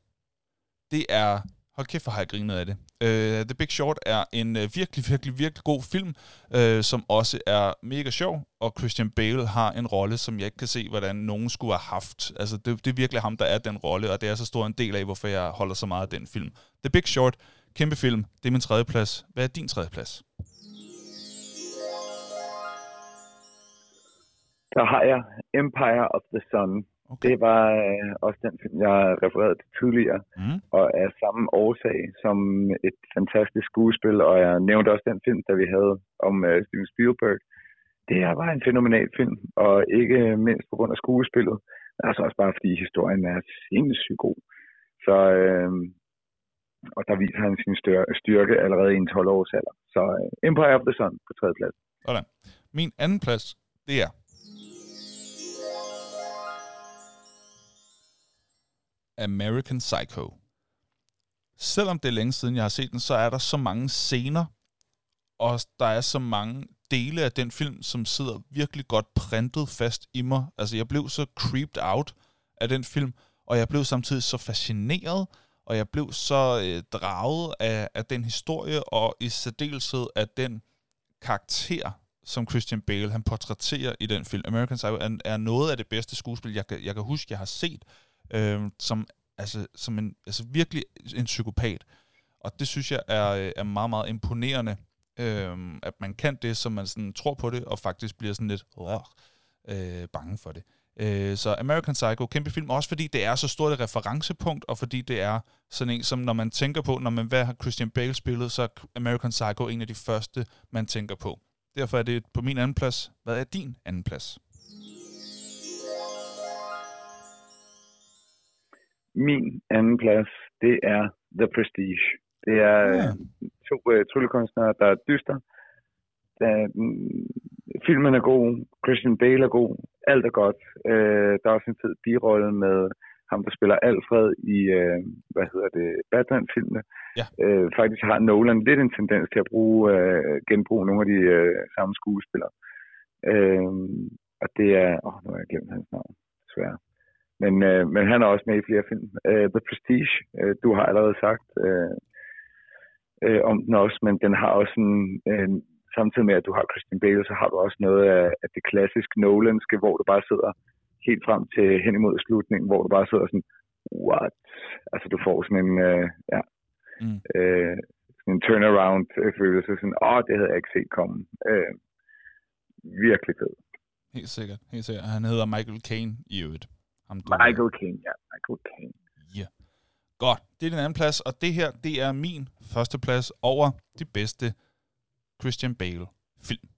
Det er... Hold kæft, hvor har jeg grinet af det. Uh, The Big Short er en uh, virkelig, virkelig, virkelig god film, uh, som også er mega sjov, og Christian Bale har en rolle, som jeg ikke kan se, hvordan nogen skulle have haft. Altså, det, det er virkelig ham, der er den rolle, og det er så stor en del af, hvorfor jeg holder så meget af den film. The Big Short, kæmpe film, det er min tredje plads. Hvad er din tredje plads?
Der har jeg Empire of the Sun. Okay. Det var øh, også den film, jeg refererede til tidligere, mm. og af samme årsag som et fantastisk skuespil, og jeg nævnte også den film, der vi havde om øh, Steven Spielberg. Det her var en fænomenal film, og ikke mindst på grund af skuespillet, men altså også bare fordi historien er sindssygt god. Så, øh, og der viser han sin styrke allerede i en 12-års alder. Så øh, Empire of the Sun på tredje plads.
Sådan. Min anden plads, det er American Psycho. Selvom det er længe siden, jeg har set den, så er der så mange scener, og der er så mange dele af den film, som sidder virkelig godt printet fast i mig. Altså, jeg blev så creeped out af den film, og jeg blev samtidig så fascineret, og jeg blev så øh, draget af, af den historie, og i særdeleshed af den karakter, som Christian Bale han portrætterer i den film. American Psycho er, er noget af det bedste skuespil, jeg kan, jeg kan huske, jeg har set øh, som, altså, som en, altså virkelig en psykopat. Og det synes jeg er, øh, er meget, meget imponerende, øh, at man kan det, som man sådan tror på det, og faktisk bliver sådan lidt øh, bange for det. Øh, så American Psycho, kæmpe film, også fordi det er så stort et referencepunkt, og fordi det er sådan en, som når man tænker på, når man, hvad har Christian Bale spillet, så er American Psycho en af de første, man tænker på. Derfor er det på min anden plads. Hvad er din anden plads?
Min anden plads, det er The Prestige. Det er ja. Øh, to uh, tryllekunstnere, der er dyster. Der, mm, filmen er god, Christian Bale er god, alt er godt. Uh, der er også en fed birolle med ham, der spiller Alfred i, uh, hvad hedder det, Batman-filmene. Ja. Uh, faktisk har Nolan lidt en tendens til at bruge, uh, genbruge nogle af de uh, samme skuespillere. Uh, og det er, åh, oh, nu har jeg glemt hans navn, desværre. Men, øh, men han er også med i flere film. Øh, The Prestige, øh, du har allerede sagt øh, øh, om den også, men den har også en, øh, samtidig med at du har Christian Bale, så har du også noget af, af det klassiske Nolanske, hvor du bare sidder helt frem til hen imod slutningen, hvor du bare sidder sådan, what? Altså du får sådan en, øh, ja, mm. øh, sådan en turnaround følelse, sådan, åh, det havde jeg ikke set komme. Øh, virkelig fed.
Helt sikkert, helt sikkert. Han hedder Michael Caine i øvrigt.
Ham, du Michael King, ja. Michael King.
Ja. Yeah. Godt. Det er din anden plads, og det her, det er min første plads over de bedste Christian Bale film.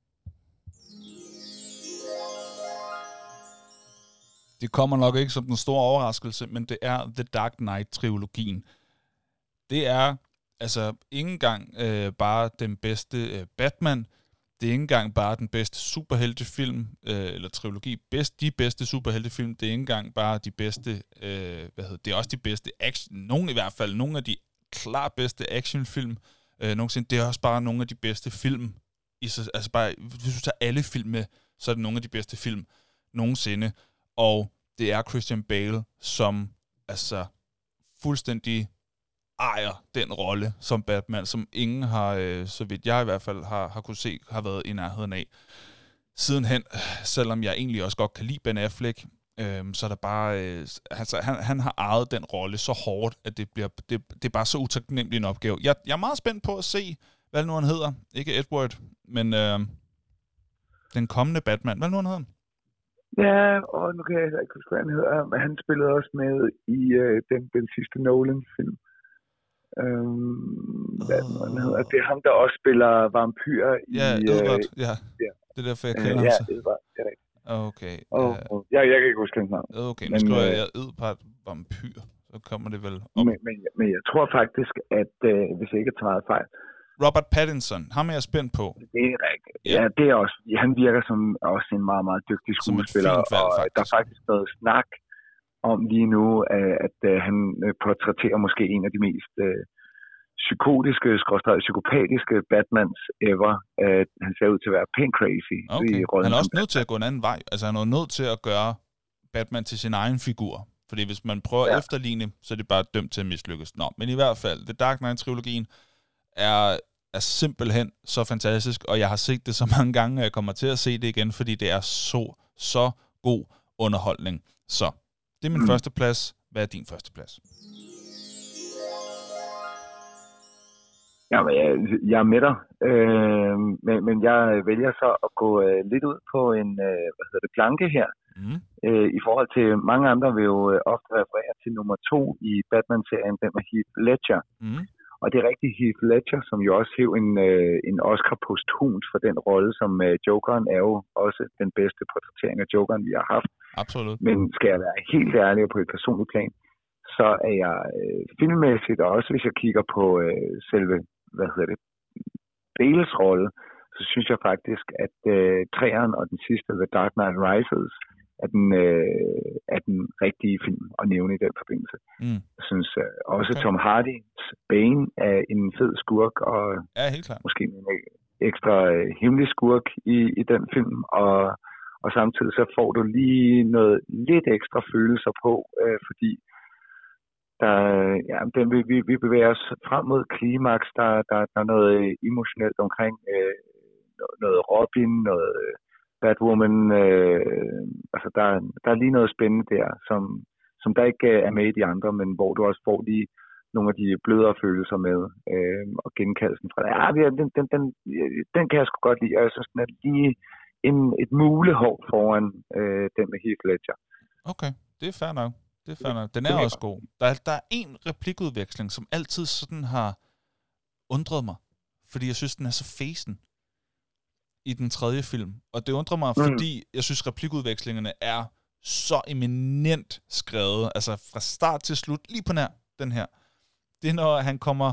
Det kommer nok ikke som den store overraskelse, men det er The Dark Knight-trilogien. Det er altså ikke engang øh, bare den bedste øh, Batman, det er ikke engang bare den bedste superheltefilm, øh, eller trilogi, bedst, de bedste superheltefilm, det er ikke engang bare de bedste, øh, hvad hedder det, er også de bedste action, nogle i hvert fald, nogle af de klart bedste actionfilm øh, nogensinde, det er også bare nogle af de bedste film, i, altså bare, hvis du tager alle film med, så er det nogle af de bedste film nogensinde, og det er Christian Bale, som altså fuldstændig ejer den rolle som Batman, som ingen har, øh, så vidt jeg i hvert fald har, har kunne se, har været i nærheden af. Sidenhen, selvom jeg egentlig også godt kan lide Ben Affleck, øh, så er der bare, øh, altså, han, han har ejet den rolle så hårdt, at det, bliver, det, det er bare så utaknemmelig en opgave. Jeg, jeg er meget spændt på at se, hvad nu han hedder. Ikke Edward, men øh, den kommende Batman. Hvad nu han hedder?
Ja, og nu kan jeg ikke huske, hvad han hedder. Men han spillede også med i øh, den, den sidste Nolan-film. Øhm, hvad oh. hedder. Det er ham, der også spiller vampyr
ja, i... Edward, øh, ja. ja. Det er derfor, jeg kender øh, ham.
Ja, Edward, det er rigtigt.
Okay.
Oh, uh, ja, jeg kan ikke huske hans navn.
Okay, men skriver jeg, jeg Edpart vampyr, så kommer det vel
op. Men, men, men jeg tror faktisk, at øh, hvis jeg ikke tager meget fejl,
Robert Pattinson, ham er jeg spændt på.
Det er rigtigt. Ja, ja det er også, han virker som også en meget, meget dygtig skuespiller, valg, og faktisk. der er faktisk noget snak om lige nu, at, at, at han portrætterer måske en af de mest psykotiske, skråstrej, psykopatiske Batmans ever. Han ser ud til at være pænt crazy
Okay.
i rollen
Han er også nødt til at gå en anden vej. Altså, han er nødt til at gøre Batman til sin egen figur. Fordi hvis man prøver at
Ja.
efterligne, så er det bare dømt til at mislykkes. Nå, men i hvert fald, The Dark Knight-trilogien er, er simpelthen så fantastisk, og jeg har set det så mange gange, at jeg kommer til at se det igen, fordi det er så, så god underholdning. Så, det er min mm. Første plads. Hvad er din første plads?
Jamen, jeg, jeg er med dig, øh, men, men jeg vælger så at gå øh, lidt ud på en øh, hvad hedder det, planke her,
Mm.
øh, i forhold til mange andre vil jo øh, ofte referere til nummer to i Batman-serien, den med Heath Ledger.
Mm.
Og det er rigtig Heath Ledger, som jo også hæv en, øh, en Oscar posthumt for den rolle, som øh, Jokeren er jo også den bedste portrættering af Jokeren, vi har haft.
Absolut.
Men skal jeg være helt ærlig og på et personligt plan, så er jeg øh, filmmæssigt, og også hvis jeg kigger på øh, selve, hvad hedder det, Bales rolle, så synes jeg faktisk, at øh, træeren og den sidste, The Dark Knight Rises, er den, øh, er den rigtige film at nævne i den forbindelse.
Mm.
Jeg synes øh, også,
Okay.
Tom Hardys Bane er en fed skurk, og
Ja, helt klart.
måske en ekstra øh, hemmelig skurk i, i den film, og, og samtidig så får du lige noget lidt ekstra følelser på, øh, fordi der, ja, den, vi, vi, vi bevæger os frem mod klimaks, der, der, der er noget øh, emotionelt omkring øh, noget, Robin, noget øh, Batwoman, øh, altså der, der er lige noget spændende der, som, som der ikke øh, er med i de andre, men hvor du også får lige nogle af de blødere følelser med, øh, og genkaldelsen fra det. Ja, den, den, den, den kan jeg sgu godt lide, og jeg synes, den er lige en, et mulehår foran øh, den med Heath Ledger.
Okay, det er fair nok. Det er fair nok. Den er også god. Der, er- der er en replikudveksling, som altid sådan har undret mig. Fordi jeg synes, den er så fæsen i den tredje film. Og det undrer mig. Mm. fordi jeg synes, replikudvekslingerne er så eminent skrevet. Altså fra start til slut, lige på nær den her. Det er, når han kommer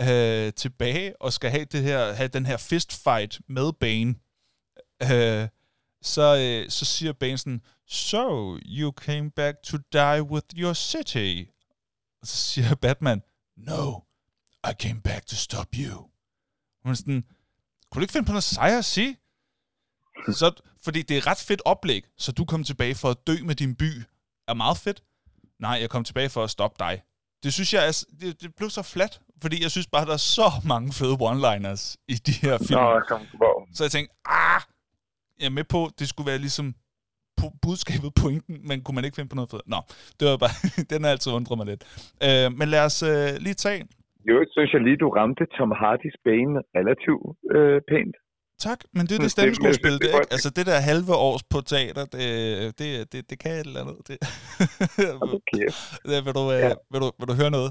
øh, tilbage og skal have, det her, have den her fistfight med Bane. Øh, så, øh, så siger Bane sådan, So, you came back to die with your city. Og så siger Batman, No, I came back to stop you. Hun er sådan, kunne du ikke finde på noget sejere at sige? Så, fordi det er ret fedt oplæg, så du kom tilbage for at dø med din by. Er meget fedt. Nej, jeg kom tilbage for at stoppe dig. Det synes jeg, er, det, det blev så flat, fordi jeg synes bare, der er så mange fede one-liners i de her film.
Nå, som, hvor,
Så jeg tænkte, ah, jeg er med på, det skulle være ligesom budskabet, pointen, men kunne man ikke finde på noget fedt? Nå, det var bare, den har altid undret mig lidt. Øh, men lad os øh, lige tage,
jo, synes jeg lige, du ramte Tom Hardys Bane relativt øh, pænt.
tak, men det er
Det-
stemmeskuespil,
det-
det, ikke? Altså det der halve års på teater, det, det, det, det kan et eller andet. Det.
Okay.
Det- vil, du, øh,
Ja.
vil, du, vil du høre noget?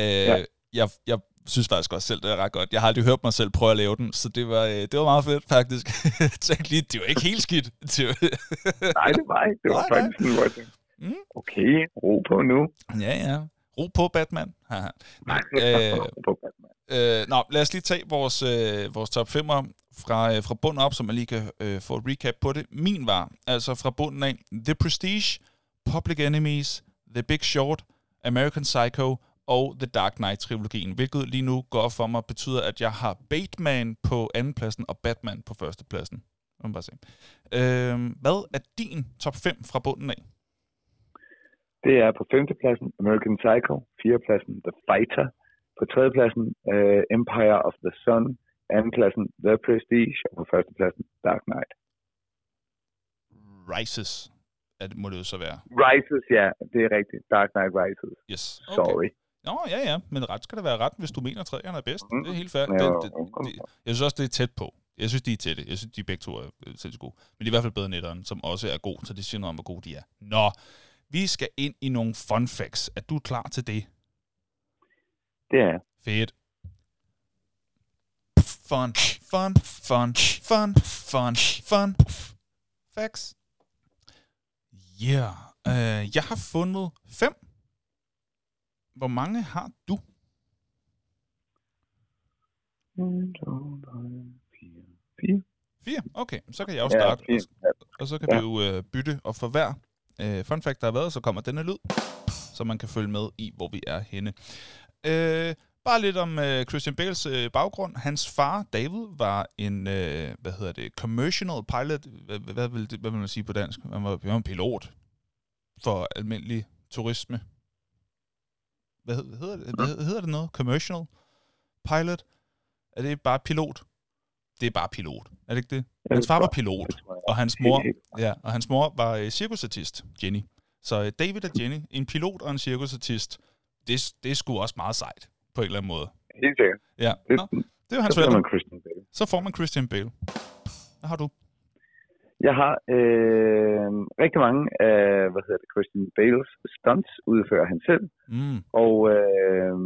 Øh,
Ja.
jeg, jeg synes faktisk også selv, det er ret godt. Jeg har aldrig hørt mig selv prøve at lave den, så det var, øh, det var meget fedt, faktisk. Tænk lige, det var ikke helt skidt. Det var,
Nej, det var ikke. Det var
Nej, nej.
faktisk sådan, hvor jeg tænkte,
Mm.
okay, ro på nu.
ja, ja. Ro på, Batman. Haha.
Nej,
Øh,
ro på, Batman.
Øh, nå, lad os lige tage vores, øh, vores top 5'er fra, øh, fra bunden op, så man lige kan øh, få et recap på det. Min var altså fra bunden af The Prestige, Public Enemies, The Big Short, American Psycho og The Dark Knight-trilogien, hvilket lige nu går for mig, betyder, at jeg har Batman på andenpladsen og Batman på førstepladsen. Lad mig bare se. Øh, hvad er din top 5 fra bunden af?
Det er på femtepladsen American Psycho, fjerdepladsen The Fighter, på tredjepladsen uh, Empire of the Sun, andenpladsen The Prestige, og på førstepladsen Dark Knight.
Rises, det, må det jo så være.
Rises, ja, det er rigtigt. Dark Knight Rises.
Yes.
Sorry.
Nå, ja, ja, men ret skal der være ret, hvis du mener, at træerne er bedst.
Mm.
Det er helt fair.
Ja,
Det, det, det, jeg synes også, det er tæt på. Jeg synes, de er tætte. Jeg synes, de begge to er øh, sindssygt gode. Men de er i hvert fald bedre end etteren, som også er god, så det siger noget om, hvor gode de er. Nå, vi skal ind i nogle fun facts. Er du klar til det?
Det er
Fedt. Fun, fun, fun, fun, fun, fun. Facts. Ja, yeah. uh, jeg har fundet fem. Hvor mange har du?
Fire.
Fire? Okay, så kan jeg jo
Ja,
starte.
fire.
og, og så kan
Ja.
vi jo øh, bytte, og for hver øh, fun fact, der har været, så kommer denne lyd, så man kan følge med i, hvor vi er henne. Øh, Bare lidt om øh, Christian Bales øh, baggrund. Hans far, David, var en, øh, hvad hedder det, commercial pilot. Hvad, hvad, vil, det, hvad vil man sige på dansk? Han var, han var en pilot for almindelig turisme. Hvad, hed- hvad hedder det? Hvad hedder det noget? Commercial pilot? Er det bare pilot? Det er bare pilot. Er det ikke det? Hans far var pilot, og hans mor, ja, og hans mor var øh, cirkusartist, Jenny. Så øh, David og Jenny, en pilot og en cirkusartist, det, det er sgu også meget sejt, på en eller anden måde.
Helt sikkert.
Ja,
Det,
Nå, det er jo hans
så
forældre.
man Christian Bale.
Så får man Christian Bale. Hvad har du?
Jeg har øh, rigtig mange af hvad hedder det, Christian Bales stunts udfører han selv,
Mm.
og øh,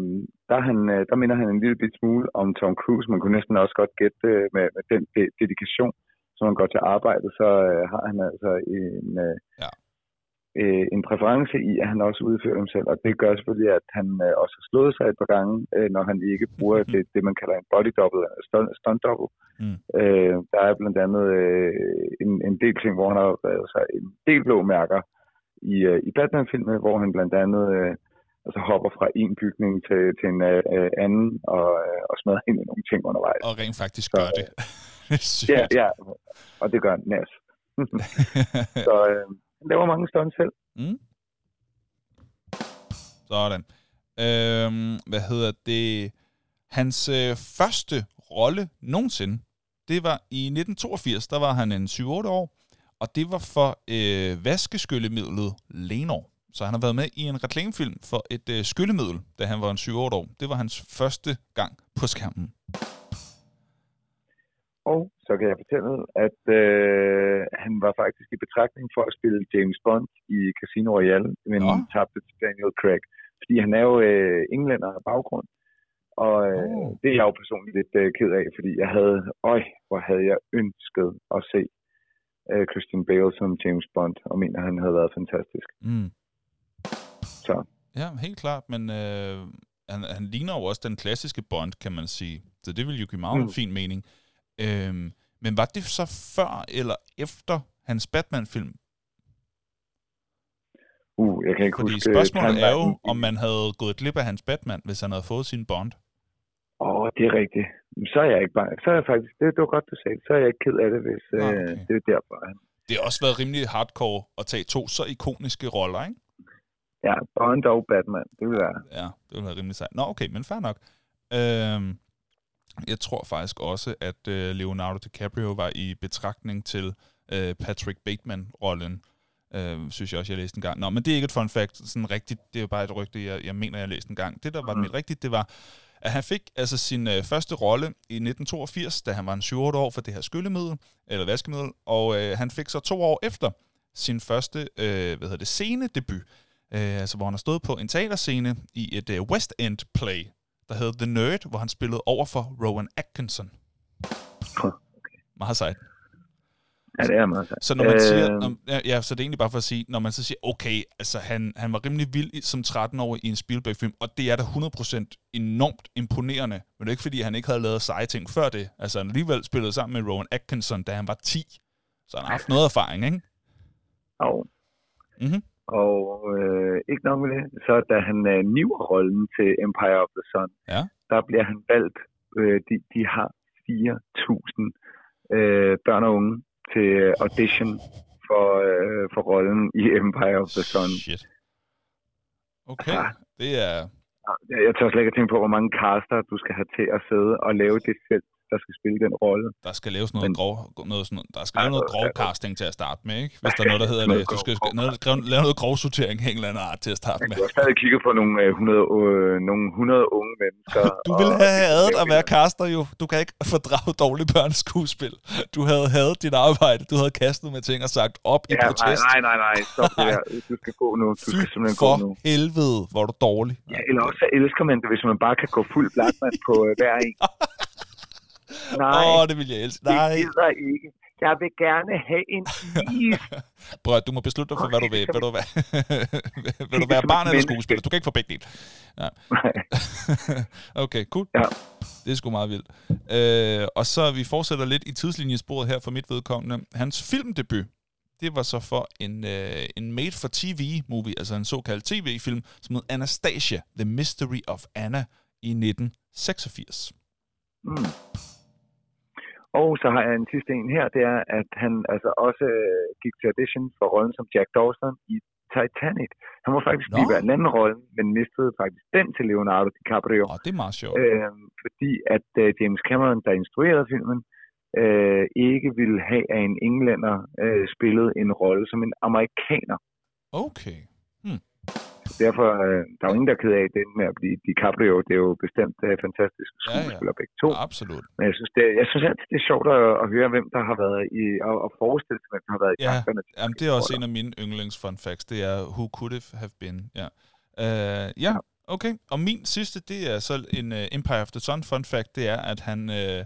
der, er han, øh, der minder han en lille bit smule om Tom Cruise. Man kunne næsten også godt gætte øh, med, med den de- dedikation, som han går til arbejdet, så øh, har han altså en, øh,
Ja.
Øh, en præference i, at han også udfører dem selv. Og det gør selvfølgelig, at han øh, også har slået sig et par gange, øh, når han ikke bruger det, det, man kalder en body double, eller stunt, stunt double.
Mm.
Øh, der er blandt andet øh, en, en del ting, hvor han har været sig en del blå mærker i, øh, i Batman-filmen, hvor han blandt andet øh, altså hopper fra en bygning til, til en øh, anden og, øh, og smadrer ind i nogle ting undervejs.
Og rent faktisk
Så,
gør det. Sygt.
Ja, ja, og det gør nas. Så øh, han laver mange stunts selv.
Mm. Sådan. Øhm, hvad hedder det? Hans øh, første rolle nogensinde, det var i 1982. Der var han en 7-8 år, og det var for øh, vaskeskyldemidlet Lenor. Så han har været med i en reklamefilm for et øh, skyllemiddel, da han var en 7-8 år. Det var hans første gang på skærmen.
Og så kan jeg fortælle, at øh, han var faktisk i betragtning for at spille James Bond i Casino Royale, men
Nå.
tabte til Daniel Craig. Fordi han er jo øh, englænder af baggrund. Og øh,
Oh.
det er jeg jo personligt lidt øh, ked af, fordi jeg havde, øj, hvor havde jeg ønsket at se øh, Christian Bale som James Bond, og mener, han havde været fantastisk.
Mm.
Så
Ja, helt klart, men øh, han, han ligner jo også den klassiske Bond, kan man sige. Så det vil jo give meget. Mm. fin mening. Øhm, men var det så før eller efter hans Batman-film?
uh, jeg kan ikke
Fordi
huske...
spørgsmålet er jo, om man havde gået glip af hans Batman, hvis han havde fået sin Bond.
Åh, oh, det er rigtigt. Så er jeg ikke bare... Så er jeg faktisk... Det, det var godt, du sagde. Så er jeg ikke ked af det, hvis
Nå,
øh,
okay.
det er derfor.
Det har også været rimelig hardcore at tage to så ikoniske roller, ikke?
ja, Bond og Batman. Det vil være...
Ja, det ville være rimelig sejt. Nå, okay, men fair nok. Øhm, jeg tror faktisk også, at øh, Leonardo DiCaprio var i betragtning til øh, Patrick Bateman-rollen. Øh, synes jeg også, jeg læste en gang. Nå, men det er ikke et fun fact. Sådan rigtigt, det er jo bare et rygte, jeg, jeg mener, jeg læste en gang. Det, der var
Mhm.
mit rigtigt, det var, at han fik altså sin øh, første rolle i 1982, da han var en 7 år for det her skyllemiddel, eller vaskemiddel, og øh, han fik så to år efter sin første, øh, hvad hedder det, scenedebut, øh, altså hvor han har stået på en teaterscene i et øh, West End play, der hed The Nerd, hvor han spillede over for Rowan Atkinson. Meget sejt.
Ja, det er meget sejt.
Så når man øh, siger, når, ja, så det er egentlig bare for at sige, når man så siger, okay, altså han, han var rimelig vild som 13-årig i en Spielberg-film, og det er da 100% enormt imponerende, men det er ikke fordi, han ikke havde lavet seje ting før det. Altså han alligevel spillede sammen med Rowan Atkinson, da han var 10. Så han har haft noget erfaring, ikke?
Og,
Mhm.
Og øh, ikke nok med det, så da han øh, niver rollen til Empire of the Sun,
Ja.
der bliver han valgt. Øh, de, de har 4.000 øh, børn og unge til audition for, øh, for rollen i Empire of the Sun.
Shit. Okay,
Ja.
det er...
Jeg, jeg tør slet ikke at tænke på, hvor mange caster du skal have til at sidde og lave det selv, der skal spille den rolle.
Der skal laves noget
Men-
grov, noget sådan, der skal
Ja,
lave noget grov casting til at starte med, ikke? Hvis der er noget, der hedder det. Du skal noget, lave- noget grov sortering af en eller anden art til at starte med.
du har stadig kigget på nogle, øh, 100, øh, nogle 100 unge mennesker.
Du ville
og-
have hadet at være caster jo. Du kan ikke fordrage dårlige børneskuespil. Du havde hadet dit arbejde. Du havde kastet med ting og sagt op i
Ja, nej,
protest.
nej, nej, nej, stop det der. Du skal gå nu. Du
Fy
skal simpelthen
for
gå nu.
helvede, hvor er du dårlig.
Ja, eller også så elsker man det, hvis man bare kan gå fuld Blackman på øh, hver en. Nej,
Åh, oh, det vil jeg elske.
det
Nej,
gider ikke. Jeg vil gerne have en is.
prøv at, du må beslutte dig for, hvad du vil. Vil du være, vil du være barn eller skuespiller? Du kan ikke få begge dele. Ja. okay, cool.
Ja.
Det er sgu meget vildt. Øh, og så vi fortsætter lidt i tidslinjesporet her for mit vedkommende. Hans filmdebut, det var så for en, øh, en made-for-TV-movie, altså en såkaldt tv-film, som hed Anastasia, The Mystery of Anna, i 1986.
Mm. Og så har jeg en sidste en her, det er, at han altså også øh, gik til audition for rollen som Jack Dawson i Titanic. Han var faktisk
Nå.
blive en anden rolle, men mistede faktisk den til Leonardo DiCaprio.
Og det er meget sjovt.
Øh, fordi at øh, James Cameron, der instruerede filmen, øh, ikke ville have, at en englænder øh, spillede en rolle som en amerikaner.
Okay.
Derfor, øh, der er jo ingen, der er ked af det med at blive DiCaprio. Det er jo bestemt øh, fantastiske
Ja, ja.
skuespillere begge to.
Absolut.
Men jeg synes, det, jeg synes altid, det er sjovt at, at høre, hvem der har været i, og, og forestille sig, hvem der har været i
Ja,
tankerne. til
Jamen,
de
det er også en af mine yndlings fun facts. Det er, who could it have been? Ja. Uh, ja, okay. Og min sidste, det er så en uh, Empire of the Sun fun fact. Det er, at han uh,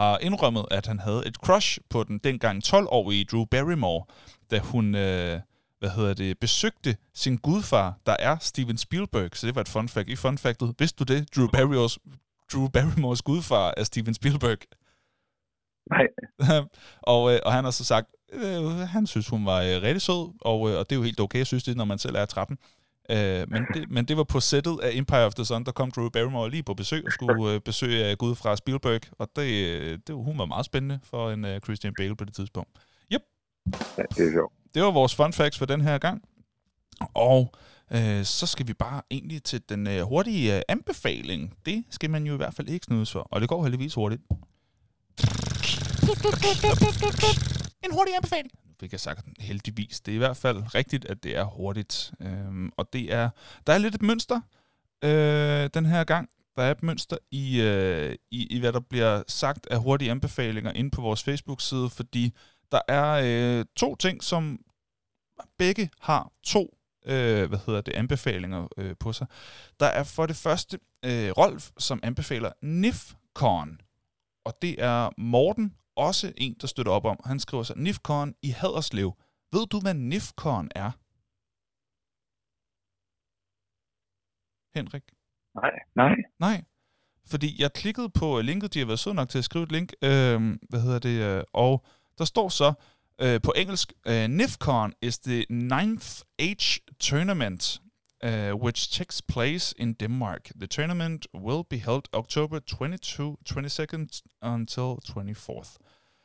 har indrømmet, at han havde et crush på den dengang 12-årige Drew Barrymore, da hun... Uh, hvad hedder det, besøgte sin gudfar, der er Steven Spielberg. Så det var et fun fact i fun factet. Vidste du det? Drew Barrymores, Drew Barrymores gudfar er Steven Spielberg.
Nej,
og, øh, og han har så sagt, øh, han synes, hun var øh, rigtig sød, og, øh, og det er jo helt okay, jeg synes det, når man selv er 13. Øh, men, det, men det var på sættet af Empire of the Sun, der kom Drew Barrymore lige på besøg og skulle øh, besøge øh, Gud fra Spielberg, og det, øh, det, hun var meget spændende for en øh, Christian Bale på det tidspunkt. Yep,
ja, det er sjovt
det var vores fun facts for den her gang. Og øh, så skal vi bare egentlig til den øh, hurtige øh, anbefaling. Det skal man jo i hvert fald ikke snydes for, og det går heldigvis hurtigt. En hurtig anbefaling. Nu fik jeg sagt heldigvis. Det er i hvert fald rigtigt, at det er hurtigt. Øhm, og det er, der er lidt et mønster øh, den her gang. Der er et mønster i, øh, i, i, hvad der bliver sagt af hurtige anbefalinger inde på vores Facebook-side, fordi der er øh, to ting, som begge har to øh, hvad hedder det, anbefalinger øh, på sig. Der er for det første øh, Rolf, som anbefaler NIFCON, og det er Morten også en, der støtter op om. Han skriver så, NIFCON i Haderslev. Ved du, hvad NIFCON er? Henrik?
Nej, nej.
Nej. Fordi jeg klikkede på linket, de har været søde nok til at skrive et link, øh, hvad hedder det, øh, og der står så øh, på engelsk, øh, NIFCON is the ninth age tournament, uh, which takes place in Denmark. The tournament will be held October 22, 22nd until 24th.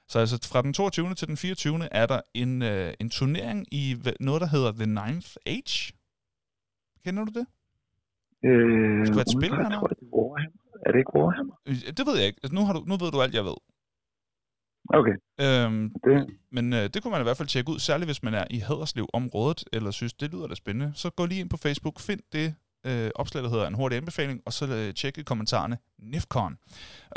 Så altså fra den 22. til den 24. er der en, øh, en turnering i noget, der hedder The Ninth Age. Kender du det?
Øh,
Skulle være et spil,
tror det er Warhammer. Er det ikke Warhammer?
Øh, Det ved jeg ikke. Nu, har du, nu ved du alt, jeg ved.
Okay,
Øhm,
det,
men øh, det kunne man i hvert fald tjekke ud, særligt hvis man er i Haderslev-området, eller synes, det lyder da spændende. Så gå lige ind på Facebook, find det øh, opslag, der hedder en hurtig anbefaling, og så øh, tjek i kommentarerne NIFCON.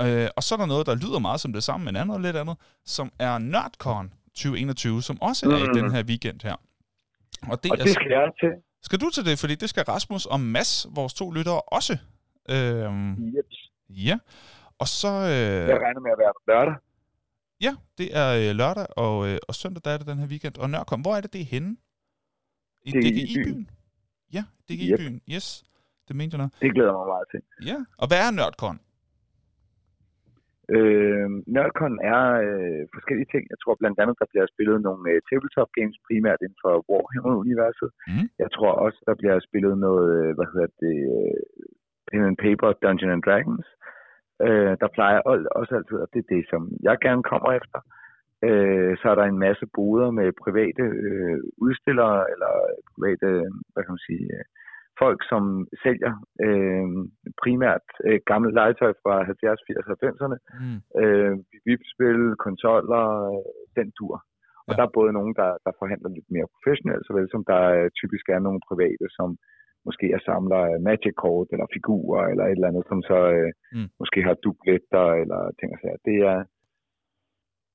Øh, og så er der noget, der lyder meget som det samme, men andet lidt andet, som er NerdCon 2021, som også er i
Mm.
den her weekend her. Og det,
og
er,
det skal jeg til.
skal du til det, fordi det skal Rasmus og Mads, vores to lyttere, også. Øhm,
Yep.
ja. Og så... Øh,
Jeg regner med at være der lørdag.
Ja, det er øh, lørdag og, øh, og søndag, der er det den her weekend. Og Nørkom, hvor er det, det er henne? I
Det er i
DGI-byen? Ja, DGI-byen, yes. Det mente jeg nok.
Det glæder mig meget til.
Ja, og hvad er Nerdcon?
Øh, Nerdcon er øh, forskellige ting. Jeg tror blandt andet, der bliver spillet nogle øh, tabletop games, primært inden for Warhammer-universet.
Mm.
Jeg tror også, der bliver spillet noget, øh, hvad hedder det, øh, pen and paper, Dungeon and Dragons. Øh, der plejer også altid, og det er det, som jeg gerne kommer efter. Øh, så er der en masse boder med private øh, udstillere, eller private, hvad kan man sige, øh, folk, som sælger øh, primært øh, gamle legetøj fra 70, 80 og 90'erne.
Mm.
Øh, VIP-spil, konsoller, øh, den dur. Og
Ja.
ja. der er både nogen, der, der forhandler lidt mere professionelt, såvel som der øh, typisk er nogle private, som måske er samler magic-kort eller figurer eller et eller andet, som så øh,
Mm.
måske har dubletter eller ting og sager. Det er,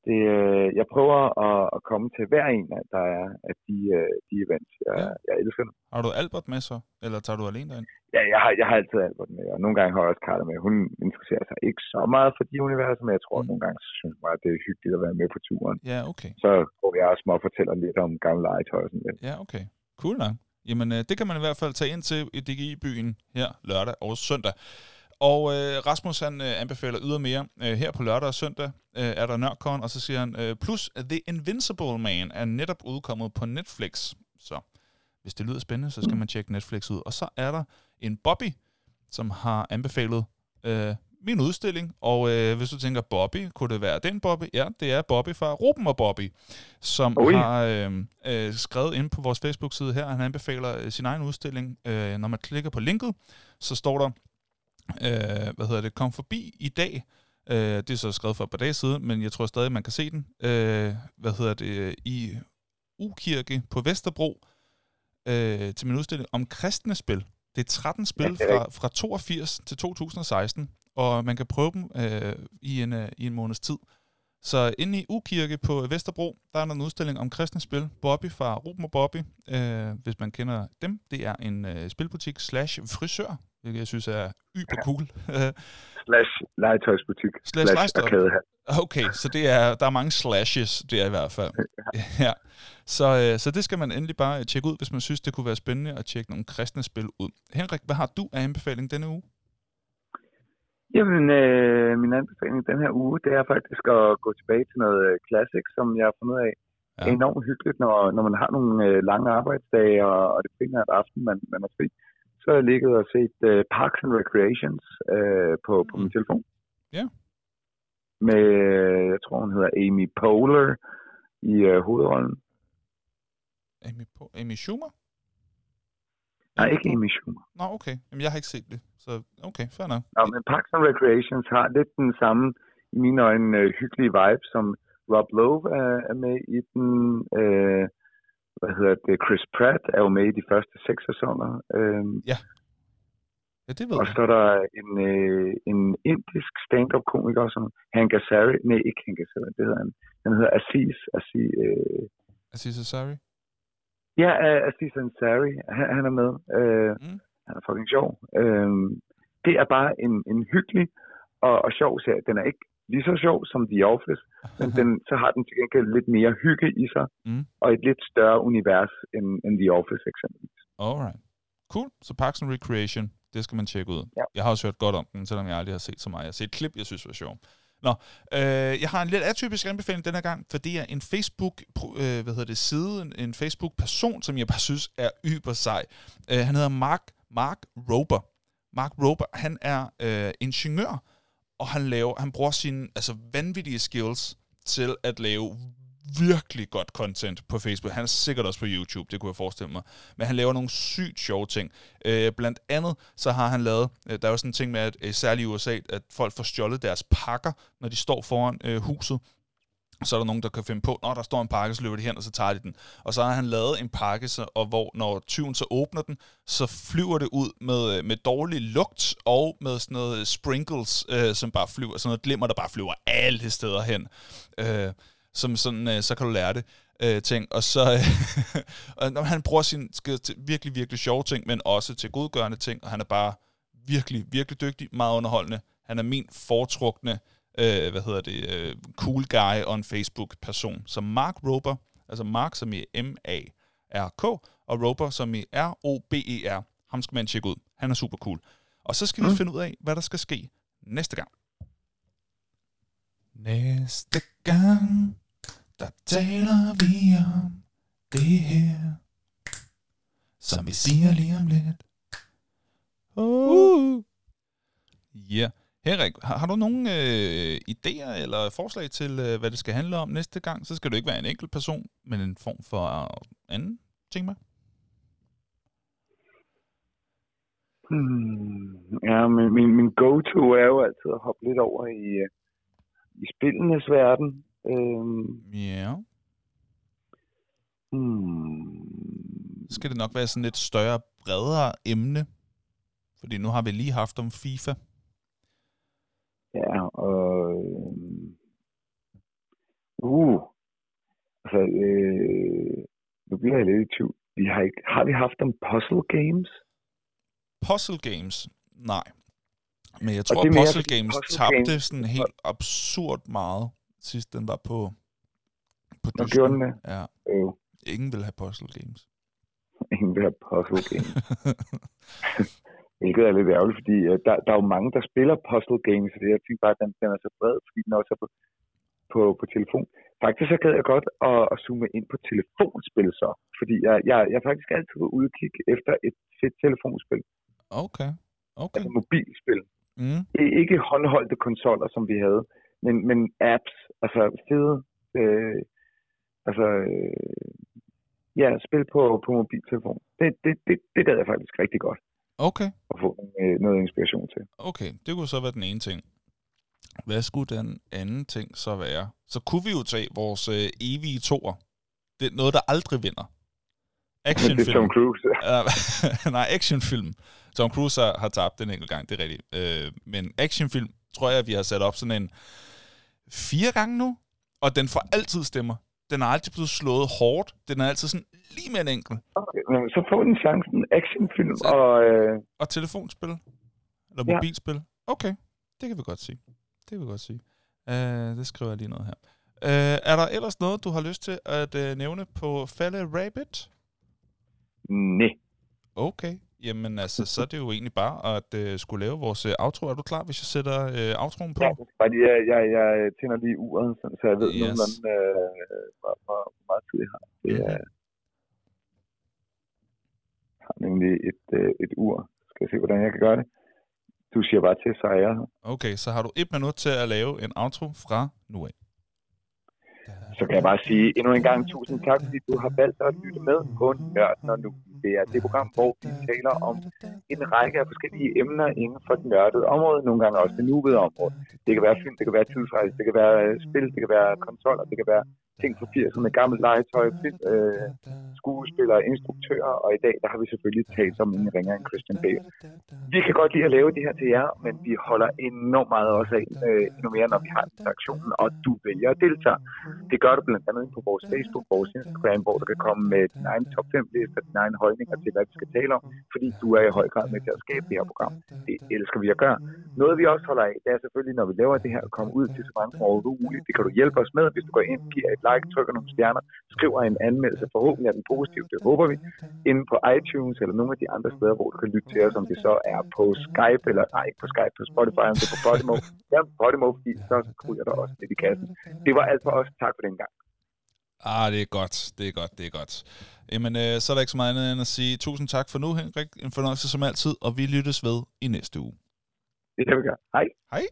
det, øh, jeg prøver at, at komme til hver en, der er af de, øh, de events. Jeg,
Ja.
jeg elsker dem.
Har du Albert med så? Eller tager du alene derind?
Ja, jeg har, jeg har altid Albert med, og nogle gange har jeg også Carla med. Hun interesserer sig ikke så meget for de universer, men jeg tror,
Mm.
at nogle gange synes jeg, at det er hyggeligt at være med på turen.
Ja, okay.
Så går jeg også og fortæller lidt om gamle legetøj og sådan lidt.
Ja, okay. Cool nok. Jamen, øh, det kan man i hvert fald tage ind til i DGI-byen her lørdag og søndag. Og øh, Rasmus han øh, anbefaler ydermere, øh, her på lørdag og søndag øh, er der Nørkon, og så siger han, øh, plus The Invincible Man er netop udkommet på Netflix. Så hvis det lyder spændende, så skal man tjekke Netflix ud. Og så er der en Bobby, som har anbefalet øh, min udstilling, og øh, hvis du tænker Bobby, kunne det være den Bobby? Ja, det er Bobby fra Ruben og Bobby, som
Oi.
har øh, øh, skrevet ind på vores Facebook-side her, han anbefaler øh, sin egen udstilling. Øh, når man klikker på linket, så står der, øh, hvad hedder det, kom forbi i dag, øh, det er så skrevet for et par dage siden, men jeg tror stadig, man kan se den, øh, hvad hedder det, i Ukirke på Vesterbro, øh, til min udstilling om kristne spil. Det er 13 spil fra, fra 82 til 2016, og man kan prøve dem øh, i, en, øh, i en måneds tid. Så inde i Ukirke på Vesterbro, der er der en udstilling om kristne spil. Bobby fra Ruben og Bobby, øh, hvis man kender dem. Det er en øh, spilbutik slash frisør, hvilket jeg synes er yber cool.
Slash legetøjsbutik.
Slash
arkadehal.
okay, så det er, der er mange slashes, det er i hvert fald. ja. Så, øh, så det skal man endelig bare øh, tjekke ud, hvis man synes, det kunne være spændende at tjekke nogle kristne spil ud. Henrik, hvad har du af anbefaling denne uge?
Jamen, øh, min anbefaling den her uge, det er faktisk at gå tilbage til noget øh, classic, som jeg har fundet af.
Ja.
Ja. enormt hyggeligt, når, når man har nogle øh, lange arbejdsdage, og, og det primært aften, man, man er fri. Så har jeg ligget og set øh, Parks and Recreations øh, på, på min telefon.
Ja.
Med, øh, jeg tror hun hedder Amy Poehler i øh, hovedrollen.
Amy, på, Amy Schumer?
Nej, ikke Amy Schumer.
Nå, okay. Jamen, jeg har ikke set det. Så okay, fair nok.
Nå, men Parks and Recreations har lidt den samme, i mine øjne, øh, hyggelige vibe, som Rob Lowe er, er med i den. Øh, hvad hedder det? Chris Pratt er jo med i de første seks sæsoner. Øh,
Ja, det ved
og så er der en, øh, en indisk stand-up komiker, som Hank Azaria, nej, ikke Hank Azaria, det hedder han. Han hedder Aziz, Aziz øh,
Aziz Ansari?
ja, øh, Aziz Ansari, han, han er med. Øh,
Mm.
Han er fucking sjov. Øh, det er bare en, en hyggelig og, og sjov serie. Den er ikke lige så sjov som The Office, men den, så har den til gengæld lidt mere hygge i sig,
Mm.
og et lidt større univers end, end The Office eksempelvis.
Alright. Cool. Så Parks and Recreation, det skal man tjekke ud.
Ja.
Jeg har også hørt godt om den, selvom jeg aldrig har set så meget. Jeg har set et klip, jeg synes var sjov. Nå, øh, jeg har en lidt atypisk anbefaling denne gang, for det er en Facebook, øh, hvad hedder det, side, en, en Facebook-person, som jeg bare synes er yber sej. Øh, han hedder Mark, Mark Rober. Mark Rober, han er øh, ingeniør, og han laver, han bruger sine altså, vanvittige skills til at lave virkelig godt content på Facebook. Han er sikkert også på YouTube, det kunne jeg forestille mig. Men han laver nogle sygt sjove ting. Øh, blandt andet så har han lavet, øh, der er jo sådan en ting med, at øh, særligt i USA, at folk får stjålet deres pakker, når de står foran øh, huset. Så er der nogen, der kan finde på, når der står en pakke, så løber de hen, og så tager de den. Og så har han lavet en pakke, så, og hvor når tyven så åbner den, så flyver det ud med, øh, med dårlig lugt, og med sådan noget øh, sprinkles, øh, som bare flyver, sådan noget glimmer, der bare flyver alle steder hen. Øh, som sådan, øh, så kan du lære det øh, ting. Og så, øh, og når han bruger sin skid til virkelig, virkelig sjove ting, men også til godgørende ting, og han er bare virkelig, virkelig dygtig, meget underholdende. Han er min foretrukne, øh, hvad hedder det, øh, cool guy on Facebook-person. Så Mark Rober, altså Mark som i M-A-R-K, og Rober som i R-O-B-E-R. Ham skal man tjekke ud. Han er super cool. Og så skal vi
Mm.
finde ud af, hvad der skal ske næste gang. Næste gang, der taler vi om det her, som vi siger lige om lidt. Uh. Ja. Yeah. Henrik, har, har du nogle øh, idéer eller forslag til, øh, hvad det skal handle om næste gang? Så skal du ikke være en enkelt person, men en form for øh, anden ting med.
Hmm. Ja, men min, min go-to er jo altid at hoppe lidt over i, øh, i spillenes verden. Øhm,
Ja.
hmm.
Så skal det nok være sådan et større, bredere emne. Fordi nu har vi lige haft om FIFA.
Ja, og... øhm, Uh. Altså, øh, nu bliver jeg lidt i tvivl. Vi har, ikke, har vi haft om puzzle games?
Puzzle Games, nej. Men jeg tror,
mere,
Puzzle Games
Puzzle
tabte
Games-
sådan helt absurd meget, sidst den var på, på
Nå, gjorde den det?
Ja,
Øh,
ingen vil have Puzzle Games.
ingen vil have puzzle games. Hvilket er lidt ærgerligt, fordi øh, der, der er jo mange, der spiller puzzle games, så jeg tænker bare, at den, den er så bred, fordi den også er på, på, på telefon. Faktisk så gad jeg godt at, at zoome ind på telefonspil så, fordi jeg, jeg, jeg er faktisk altid på udkig efter et fedt telefonspil,
Okay, okay.
altså mobilspil.
Mm.
Ikke håndholdte konsoller, som vi havde, men, men apps, altså fede, øh, altså, øh, ja, spil på, på mobiltelefon. Det, det, det, det gad jeg faktisk rigtig godt
Okay,
at få øh, noget inspiration til.
okay. Det kunne så være den ene ting. Hvad skulle den anden ting så være? Så kunne vi jo tage vores øh, evige toer. Det er noget, der aldrig vinder.
Det er
Actionfilm.
Tom Cruise.
Nej, actionfilm. Tom Cruise har, har tabt den enkelt gang, det er rigtigt. Uh, men actionfilm tror jeg, vi har sat op sådan en fire gange nu, og den får altid stemmer. Den er altid blevet slået hårdt. Den er altid sådan lige med en enkelt.
Okay, så få den chancen. Actionfilm
Så-
og... Øh,
Og telefonspil. Eller
Ja.
mobilspil. Okay, det kan vi godt sige. Det kan vi godt sige. Uh, det skriver jeg lige noget her. Uh, er der ellers noget, du har lyst til at uh, nævne på Falle Rabbit?
nej.
Okay, jamen altså, så er det jo egentlig bare at uh, skulle lave vores uh, outro. Er du klar, hvis jeg sætter uh, outroen på?
Ja, lige, jeg, jeg, jeg tænder lige uret, så jeg ved
Yes.
nogenlunde, øh, hvor, hvor, meget tid jeg har. Det er, jeg har nemlig et, øh, et ur. Skal jeg se, hvordan jeg kan gøre det? Du siger bare til, så er jeg.
Okay, så har du et minut til at lave en outro fra nu af.
Så kan jeg bare sige endnu en gang tusind tak, fordi du har valgt at lytte med på Nørden og Nu. Det er det program, hvor vi taler om en række af forskellige emner inden for det nørdede område, nogle gange også det nuvede område. Det kan være film, det kan være tidsrejse, det kan være øh, spil, det kan være konsoller, det kan være ting fra 80'erne, gammelt legetøj, øh, skuespillere, instruktører, og i dag der har vi selvfølgelig talt om ingen ringer end Christian Bale. Vi kan godt lide at lave det her til jer, men vi holder enormt meget også af øh, endnu mere, når vi har interaktionen, og du vælger at deltage. Det gør du blandt andet på vores Facebook, vores Instagram, hvor du kan komme med din egen top 5 liste og dine egne holdninger til, hvad vi skal tale om, fordi du er i høj grad med til at skabe det her program. Det elsker vi at gøre. Noget vi også holder af, det er selvfølgelig, når vi laver det her, at komme ud til så mange som overhovedet muligt. Det kan du hjælpe os med, hvis du går ind, giver et like, trykker nogle stjerner, skriver en anmeldelse. Forhåbentlig er den positiv, det håber vi. Inde på iTunes eller nogle af de andre steder, hvor du kan lytte til os, om det så er på Skype, eller nej, ikke på Skype, på Spotify, om det er på Podimo. Ja, på Podimo, fordi så kryger der også lidt i kassen. Det var alt for os. Tak for den gang.
Ah, det er godt, det er godt, det er godt. Jamen, øh, så er der ikke så meget andet end at sige tusind tak for nu, Henrik. En fornøjelse som altid, og vi lyttes ved i næste uge.
Det kan vi gøre. Hej.
Hej.